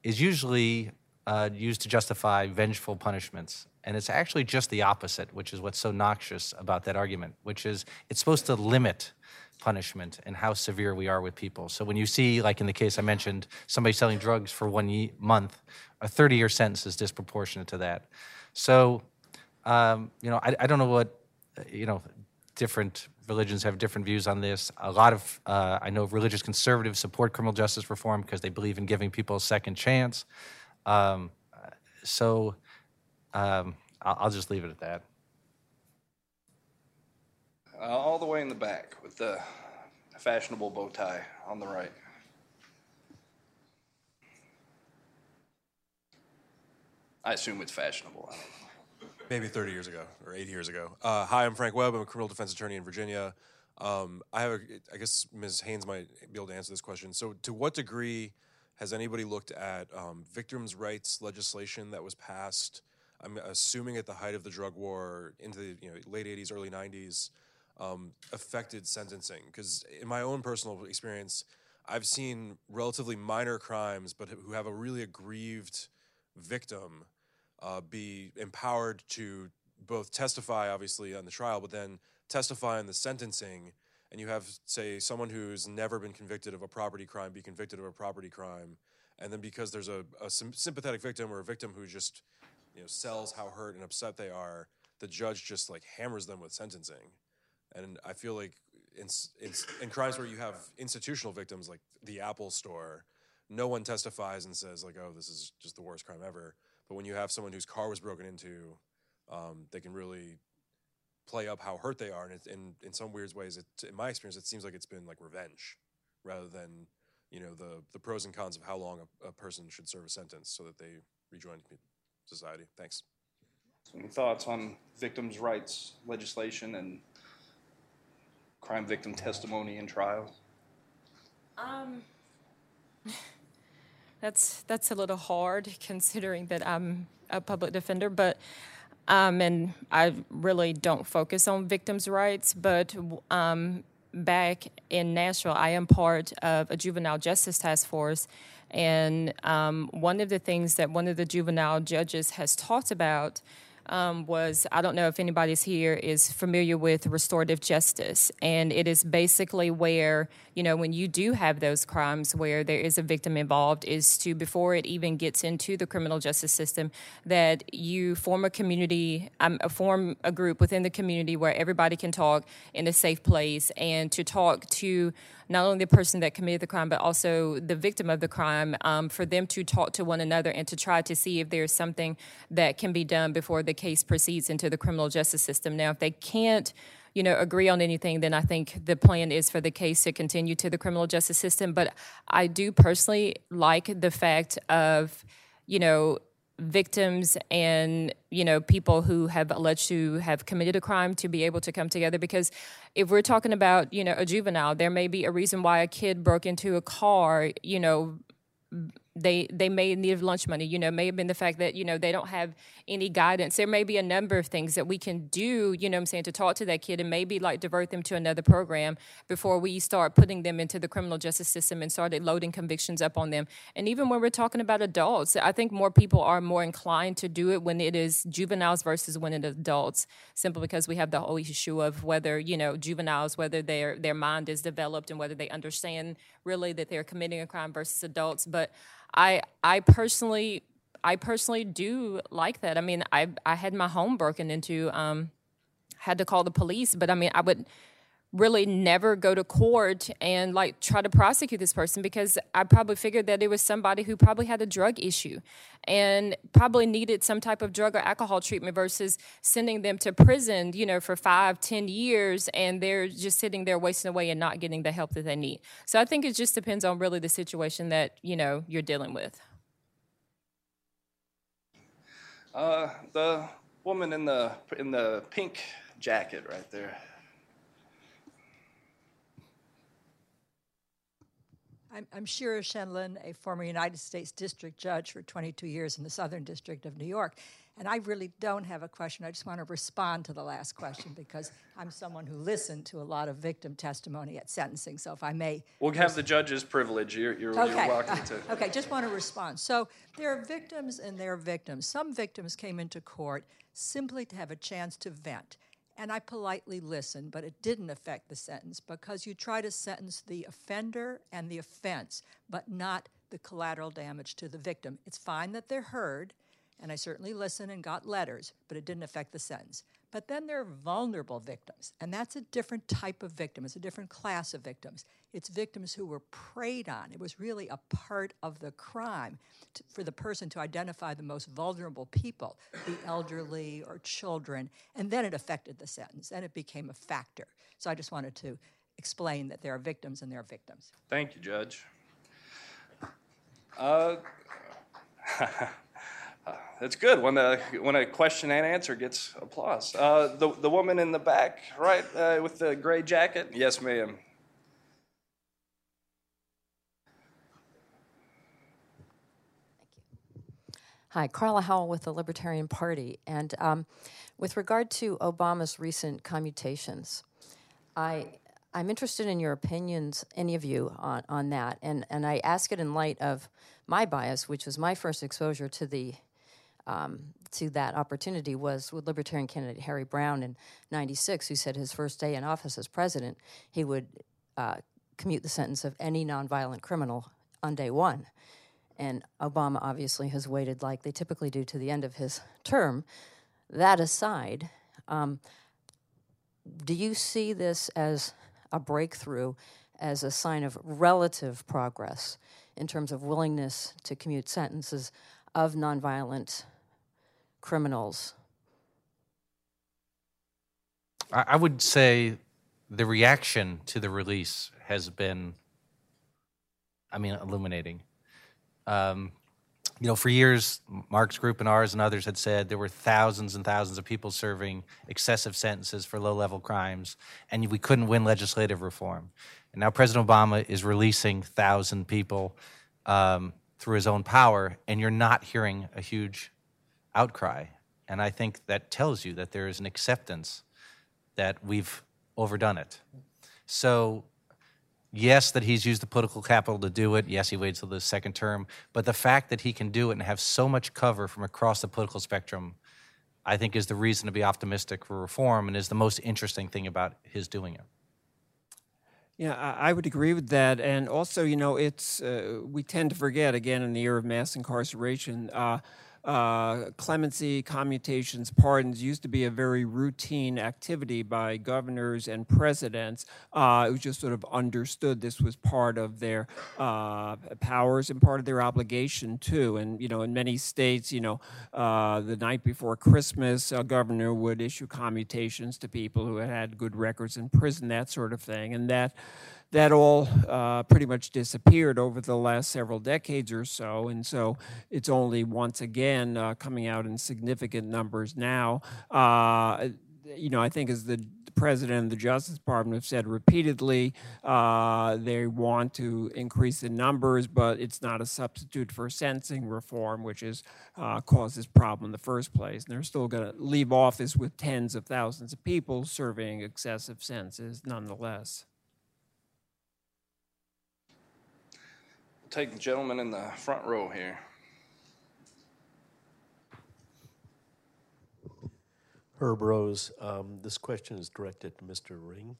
[SPEAKER 4] is usually uh, used to justify vengeful punishments, and it's actually just the opposite, which is what's so noxious about that argument, which is it's supposed to limit punishment and how severe we are with people. So when you see, like in the case I mentioned, somebody selling drugs for one ye- month, a 30 year sentence is disproportionate to that. So, um, you know, I, I don't know what, you know, different religions have different views on this. A lot of, uh, I know religious conservatives support criminal justice reform because they believe in giving people a second chance. Um, so um, I'll, I'll just leave it at that.
[SPEAKER 2] Uh, all the way in the back with the fashionable bow tie on the right. I assume it's fashionable. I don't know.
[SPEAKER 9] maybe 30 years ago or 80 years ago. Uh, hi, I'm Frank Webb. I'm a criminal defense attorney in Virginia. Um, I have, a, I guess Ms. Haynes might be able to answer this question. So, to what degree has anybody looked at um, victims' rights legislation that was passed? I'm assuming at the height of the drug war into the you know, late 80s, early 90s, um, affected sentencing. Because in my own personal experience, I've seen relatively minor crimes, but who have a really aggrieved victim uh, be empowered to both testify, obviously, on the trial, but then testify in the sentencing. And you have, say, someone who's never been convicted of a property crime be convicted of a property crime. And then because there's a, a sympathetic victim or a victim who just, you know, sells how hurt and upset they are, the judge just like hammers them with sentencing. And I feel like in, in, in crimes where you have institutional victims like the Apple store, no one testifies and says like, "Oh, this is just the worst crime ever." But when you have someone whose car was broken into, um, they can really play up how hurt they are. And it, in in some weird ways, it, in my experience, it seems like it's been like revenge, rather than you know the the pros and cons of how long a, a person should serve a sentence so that they rejoin society. Thanks.
[SPEAKER 2] So any thoughts on victims' rights legislation and crime victim testimony in trials?
[SPEAKER 5] Um, that's that's a little hard considering that I'm a public defender, but um, and I really don't focus on victims' rights. But um, back in Nashville, I am part of a juvenile justice task force, and um, one of the things that one of the juvenile judges has talked about um, was I don't know if anybody's here is familiar with restorative justice, and it is basically where you know when you do have those crimes where there is a victim involved, is to before it even gets into the criminal justice system, that you form a community, um, form a group within the community where everybody can talk in a safe place, and to talk to not only the person that committed the crime, but also the victim of the crime, um, for them to talk to one another and to try to see if there's something that can be done before the case proceeds into the criminal justice system. Now, if they can't, you know, agree on anything, then I think the plan is for the case to continue to the criminal justice system. But I do personally like the fact of, you know, victims and you know people who have alleged to have committed a crime to be able to come together. Because if we're talking about you know a juvenile there may be a reason why a kid broke into a car you know they they may need lunch money you know may have been the fact that you know they don't have any guidance. There may be a number of things that we can do you know i'm saying to talk to that kid and maybe like divert them to another program before we start putting them into the criminal justice system and started loading convictions up on them. And even when we're talking about adults i think more people are more inclined to do it when it is juveniles versus when it is adults simply because we have the whole issue of whether you know juveniles whether their their mind is developed and whether they understand really that they're committing a crime versus adults. But I I personally I personally do like that. I mean, I I had my home broken into, um, had to call the police, but I mean, I would really never go to court and like try to prosecute this person because I probably figured that it was somebody who probably had a drug issue and probably needed some type of drug or alcohol treatment versus sending them to prison, you know, for five, ten years and they're just sitting there wasting away and not getting the help that they need. So I think it just depends on really the situation that, you know, you're dealing with.
[SPEAKER 2] Uh, the woman in the in the pink jacket right there.
[SPEAKER 10] I'm, I'm Shira Scheindlin, a former United States District Judge for 22 years in the Southern District of New York. And I really don't have a question. I just want to respond to the last question because I'm someone who listened to a lot of victim testimony at sentencing. So if I may.
[SPEAKER 2] We'll have the judge's privilege. You're, you're, you're
[SPEAKER 10] Okay.
[SPEAKER 2] welcome to.
[SPEAKER 10] Okay, just want to respond. So there are victims and there are victims. Some victims came into court simply to have a chance to vent. And I politely listened, but it didn't affect the sentence because you try to sentence the offender and the offense, but not the collateral damage to the victim. It's fine that they're heard, and I certainly listened and got letters, but it didn't affect the sentence. But then there are vulnerable victims, and that's a different type of victim. It's a different class of victims. It's victims who were preyed on. It was really a part of the crime to, for the person to identify the most vulnerable people, the elderly or children, and then it affected the sentence, and it became a factor. So I just wanted to explain that there are victims and there are victims.
[SPEAKER 2] Thank you, Judge. Uh, that's good when a when a question and answer gets applause. Uh, the the woman in the back, right, uh, with the gray jacket. Yes, ma'am.
[SPEAKER 11] Hi, Carla Howell with the Libertarian Party. And um, with regard to Obama's recent commutations, I, I'm interested in your opinions, any of you, on, on that. And, and I ask it in light of my bias, which was my first exposure to the um, to that opportunity was with Libertarian candidate Harry Browne in '96, who said his first day in office as president, he would uh, commute the sentence of any nonviolent criminal on day one. And Obama obviously has waited, like they typically do, to the end of his term. That aside, um, do you see this as a breakthrough, as a sign of relative progress in terms of willingness to commute sentences of nonviolent criminals?
[SPEAKER 4] I, would say the reaction to the release has been, I mean, illuminating. Um, you know, for years, Marc's group and ours and others had said there were thousands and thousands of people serving excessive sentences for low level crimes, and we couldn't win legislative reform. And now President Obama is releasing 1,000 people um, through his own power, and you're not hearing a huge outcry. And I think that tells you that there is an acceptance that we've overdone it. So, yes, that he's used the political capital to do it. Yes, he waits till the second term. But the fact that he can do it and have so much cover from across the political spectrum, I think, is the reason to be optimistic for reform and is the most interesting thing about his doing it.
[SPEAKER 3] Yeah, I would agree with that. And also, you know, it's uh, we tend to forget again in the era of mass incarceration. Uh, uh, clemency, commutations, pardons used to be a very routine activity by governors and presidents. Uh, it was just sort of understood this was part of their uh, powers and part of their obligation too. And you know, in many states, you know, uh, the night before Christmas, a governor would issue commutations to people who had had good records in prison, that sort of thing, and that that all uh, pretty much disappeared over the last several decades or so. And so it's only once again uh, coming out in significant numbers now. Uh, you know, I think as the president of the Justice Department have said repeatedly, uh, they want to increase the numbers, but it's not a substitute for sentencing reform, which has uh, caused this problem in the first place. And they're still going to leave office with tens of thousands of people serving excessive sentences nonetheless.
[SPEAKER 2] Take the gentleman in the front row here.
[SPEAKER 12] Herb Rose. Um, this question is directed to Mr. Ring.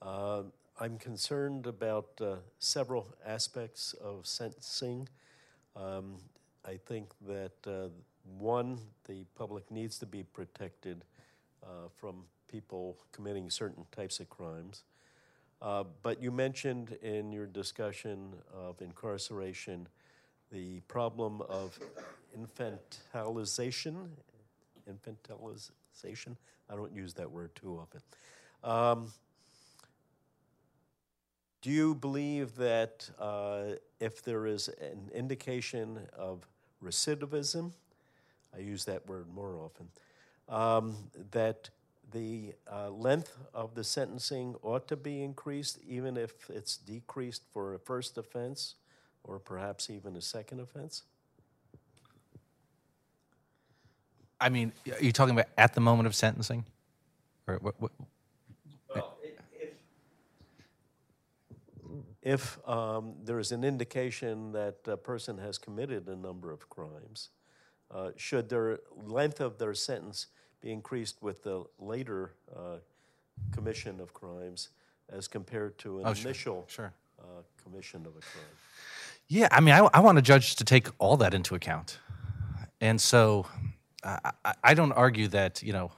[SPEAKER 12] Uh, I'm concerned about uh, several aspects of sentencing. Um, I think that uh, one, the public needs to be protected uh, from people committing certain types of crimes. Uh, but you mentioned in your discussion of incarceration the problem of infantilization infantilization. I don't use that word too often. Um, do you believe that uh, if there is an indication of recidivism, I use that word more often, um, that the uh, length of the sentencing ought to be increased, even if it's decreased for a first offense or perhaps even a second offense?
[SPEAKER 4] I mean, are you talking about at the moment of sentencing? Or what, what?
[SPEAKER 12] If um, there is an indication that a person has committed a number of crimes, uh, should their length of their sentence be increased with the later uh, commission of crimes as compared to an
[SPEAKER 4] Oh,
[SPEAKER 12] initial
[SPEAKER 4] sure.
[SPEAKER 12] Uh, commission of a crime?
[SPEAKER 4] Yeah, I mean, I, I want a judge to take all that into account, and so I, I, don't argue that you know,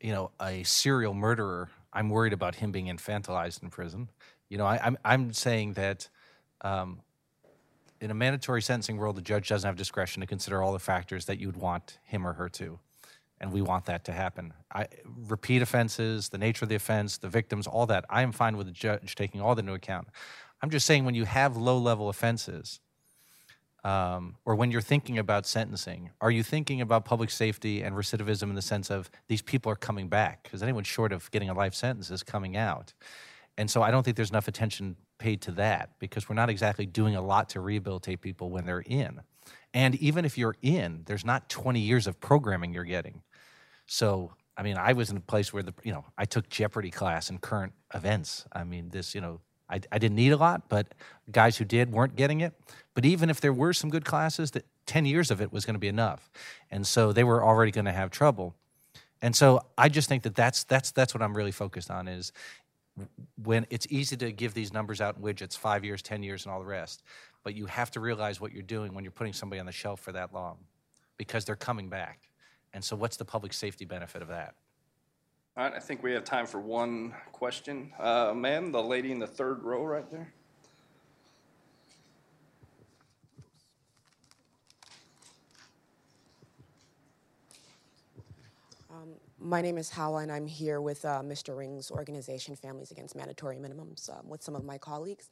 [SPEAKER 4] you know, a serial murderer. I'm worried about him being infantilized in prison. You know, I, I'm I'm saying that um, in a mandatory sentencing world, the judge doesn't have discretion to consider all the factors that you'd want him or her to, and we want that to happen. I, repeat offenses, the nature of the offense, the victims, all that. I am fine with the judge taking all that into account. I'm just saying when you have low level offenses, um, or when you're thinking about sentencing, are you thinking about public safety and recidivism in the sense of these people are coming back? Because anyone short of getting a life sentence is coming out. And so I don't think there's enough attention paid to that because we're not exactly doing a lot to rehabilitate people when they're in. And even if you're in, there's not 20 years of programming you're getting. So, I mean, I was in a place where the, you know, I took Jeopardy class and current events. I mean, this, you know, I, I didn't need a lot, but guys who did weren't getting it. But even if there were some good classes, that 10 years of it was going to be enough. And so they were already going to have trouble. And so I just think that that's, that's, that's what I'm really focused on is when it's easy to give these numbers out in widgets, five years, 10 years, and all the rest. But you have to realize what you're doing when you're putting somebody on the shelf for that long because they're coming back. And so what's the public safety benefit of that?
[SPEAKER 2] All right, I think we have time for one question. Uh, ma'am, the lady in the third row right there.
[SPEAKER 13] My name is Hawa, and I'm here with uh, Mr. Ring's organization, Families Against Mandatory Minimums, um, with some of my colleagues.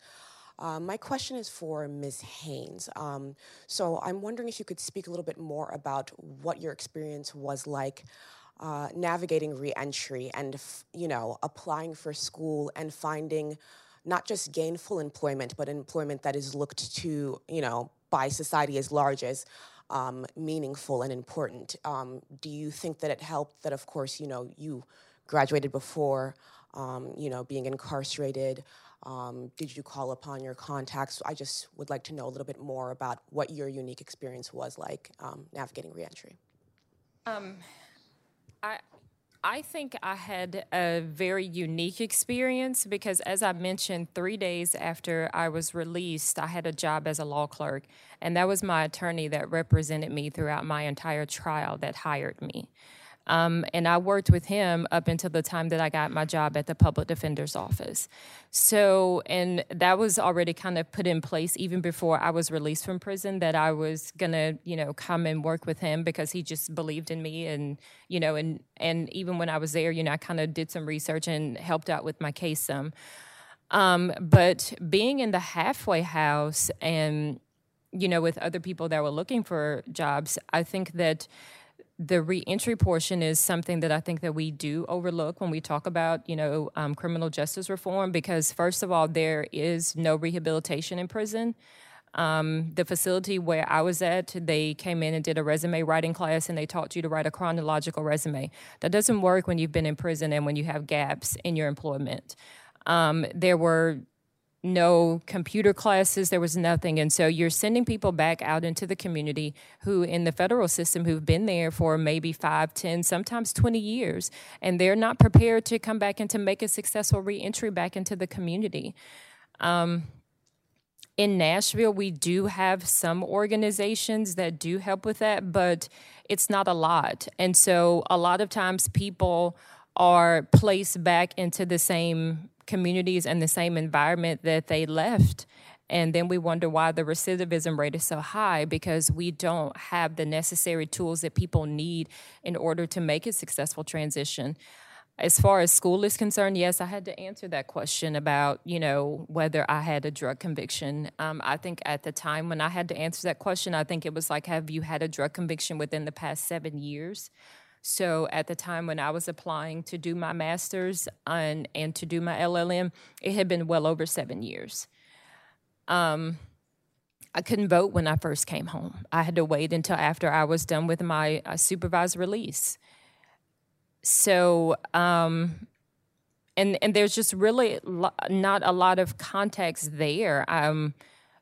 [SPEAKER 13] Uh, my question is for Ms. Haynes. Um, so I'm wondering if you could speak a little bit more about what your experience was like uh, navigating reentry and, you know, applying for school and finding not just gainful employment, but employment that is looked to, you know, by society as large as um, meaningful and important. Um, do you think that it helped that, of course, you know, you graduated before, um, you know, being incarcerated? Um, did you call upon your contacts? I just would like to know a little bit more about what your unique experience was like um, navigating reentry.
[SPEAKER 5] Um, I I think I had a very unique experience because, as I mentioned, three days after I was released, I had a job as a law clerk, and that was my attorney that represented me throughout my entire trial that hired me. Um, and I worked with him up until the time that I got my job at the public defender's office. So, and that was already kind of put in place even before I was released from prison that I was gonna, you know, come and work with him because he just believed in me, and you know, and and even when I was there, you know, I kind of did some research and helped out with my case some. Um, but being in the halfway house and you know with other people that were looking for jobs, I think that the reentry portion is something that I think that we do overlook when we talk about, you know, um, criminal justice reform. Because first of all, there is no rehabilitation in prison. Um, the facility where I was at, they came in and did a resume writing class, and they taught you to write a chronological resume. That doesn't work when you've been in prison and when you have gaps in your employment. Um, there were no computer classes, there was nothing. And so you're sending people back out into the community who, in the federal system, who've been there for maybe five, ten, sometimes 20 years, and they're not prepared to come back and to make a successful reentry back into the community. Um, in Nashville, we do have some organizations that do help with that, but it's not a lot. And so a lot of times people are placed back into the same communities and the same environment that they left. And then we wonder why the recidivism rate is so high because we don't have the necessary tools that people need in order to make a successful transition. As far as school is concerned, yes, I had to answer that question about, you know, whether I had a drug conviction. Um, I think at the time when I had to answer that question, I think it was like, have you had a drug conviction within the past seven years? So at the time when I was applying to do my master's and, and to do my LLM, it had been well over seven years. Um, I couldn't vote when I first came home. I had to wait until after I was done with my uh, supervised release. So, um, and and there's just really lo- not a lot of context there. Um,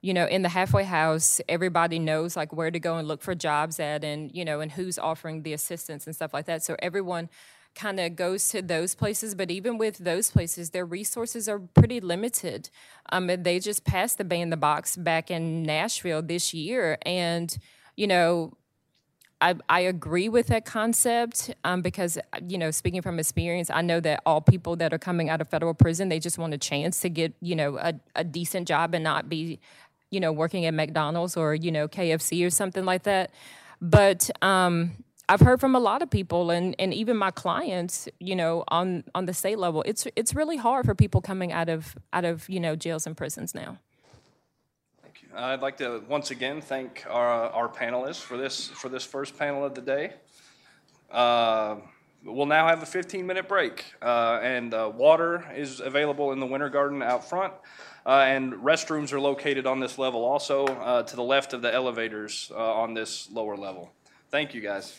[SPEAKER 5] you know, in the halfway house, everybody knows like where to go and look for jobs at, and you know, and who's offering the assistance and stuff like that. So everyone kind of goes to those places. But even with those places, their resources are pretty limited. Um, they just passed the ban the box back in Nashville this year, and you know, I, I agree with that concept um, because, you know, speaking from experience, I know that all people that are coming out of federal prison, they just want a chance to get, you know, a, a decent job and not be, you know, working at McDonald's or, you know, KFC or something like that. But um, I've heard from a lot of people and, and even my clients, you know, on, on the state level, it's it's really hard for people coming out of out of, you know, jails and prisons now. Thank you.
[SPEAKER 2] I'd like to once again thank our, our panelists for this for this first panel of the day. Uh, we'll now have a 15 minute break, uh, and uh, water is available in the winter garden out front, and restrooms are located on this level also uh, to the left of the elevators uh, on this lower level. Thank you guys.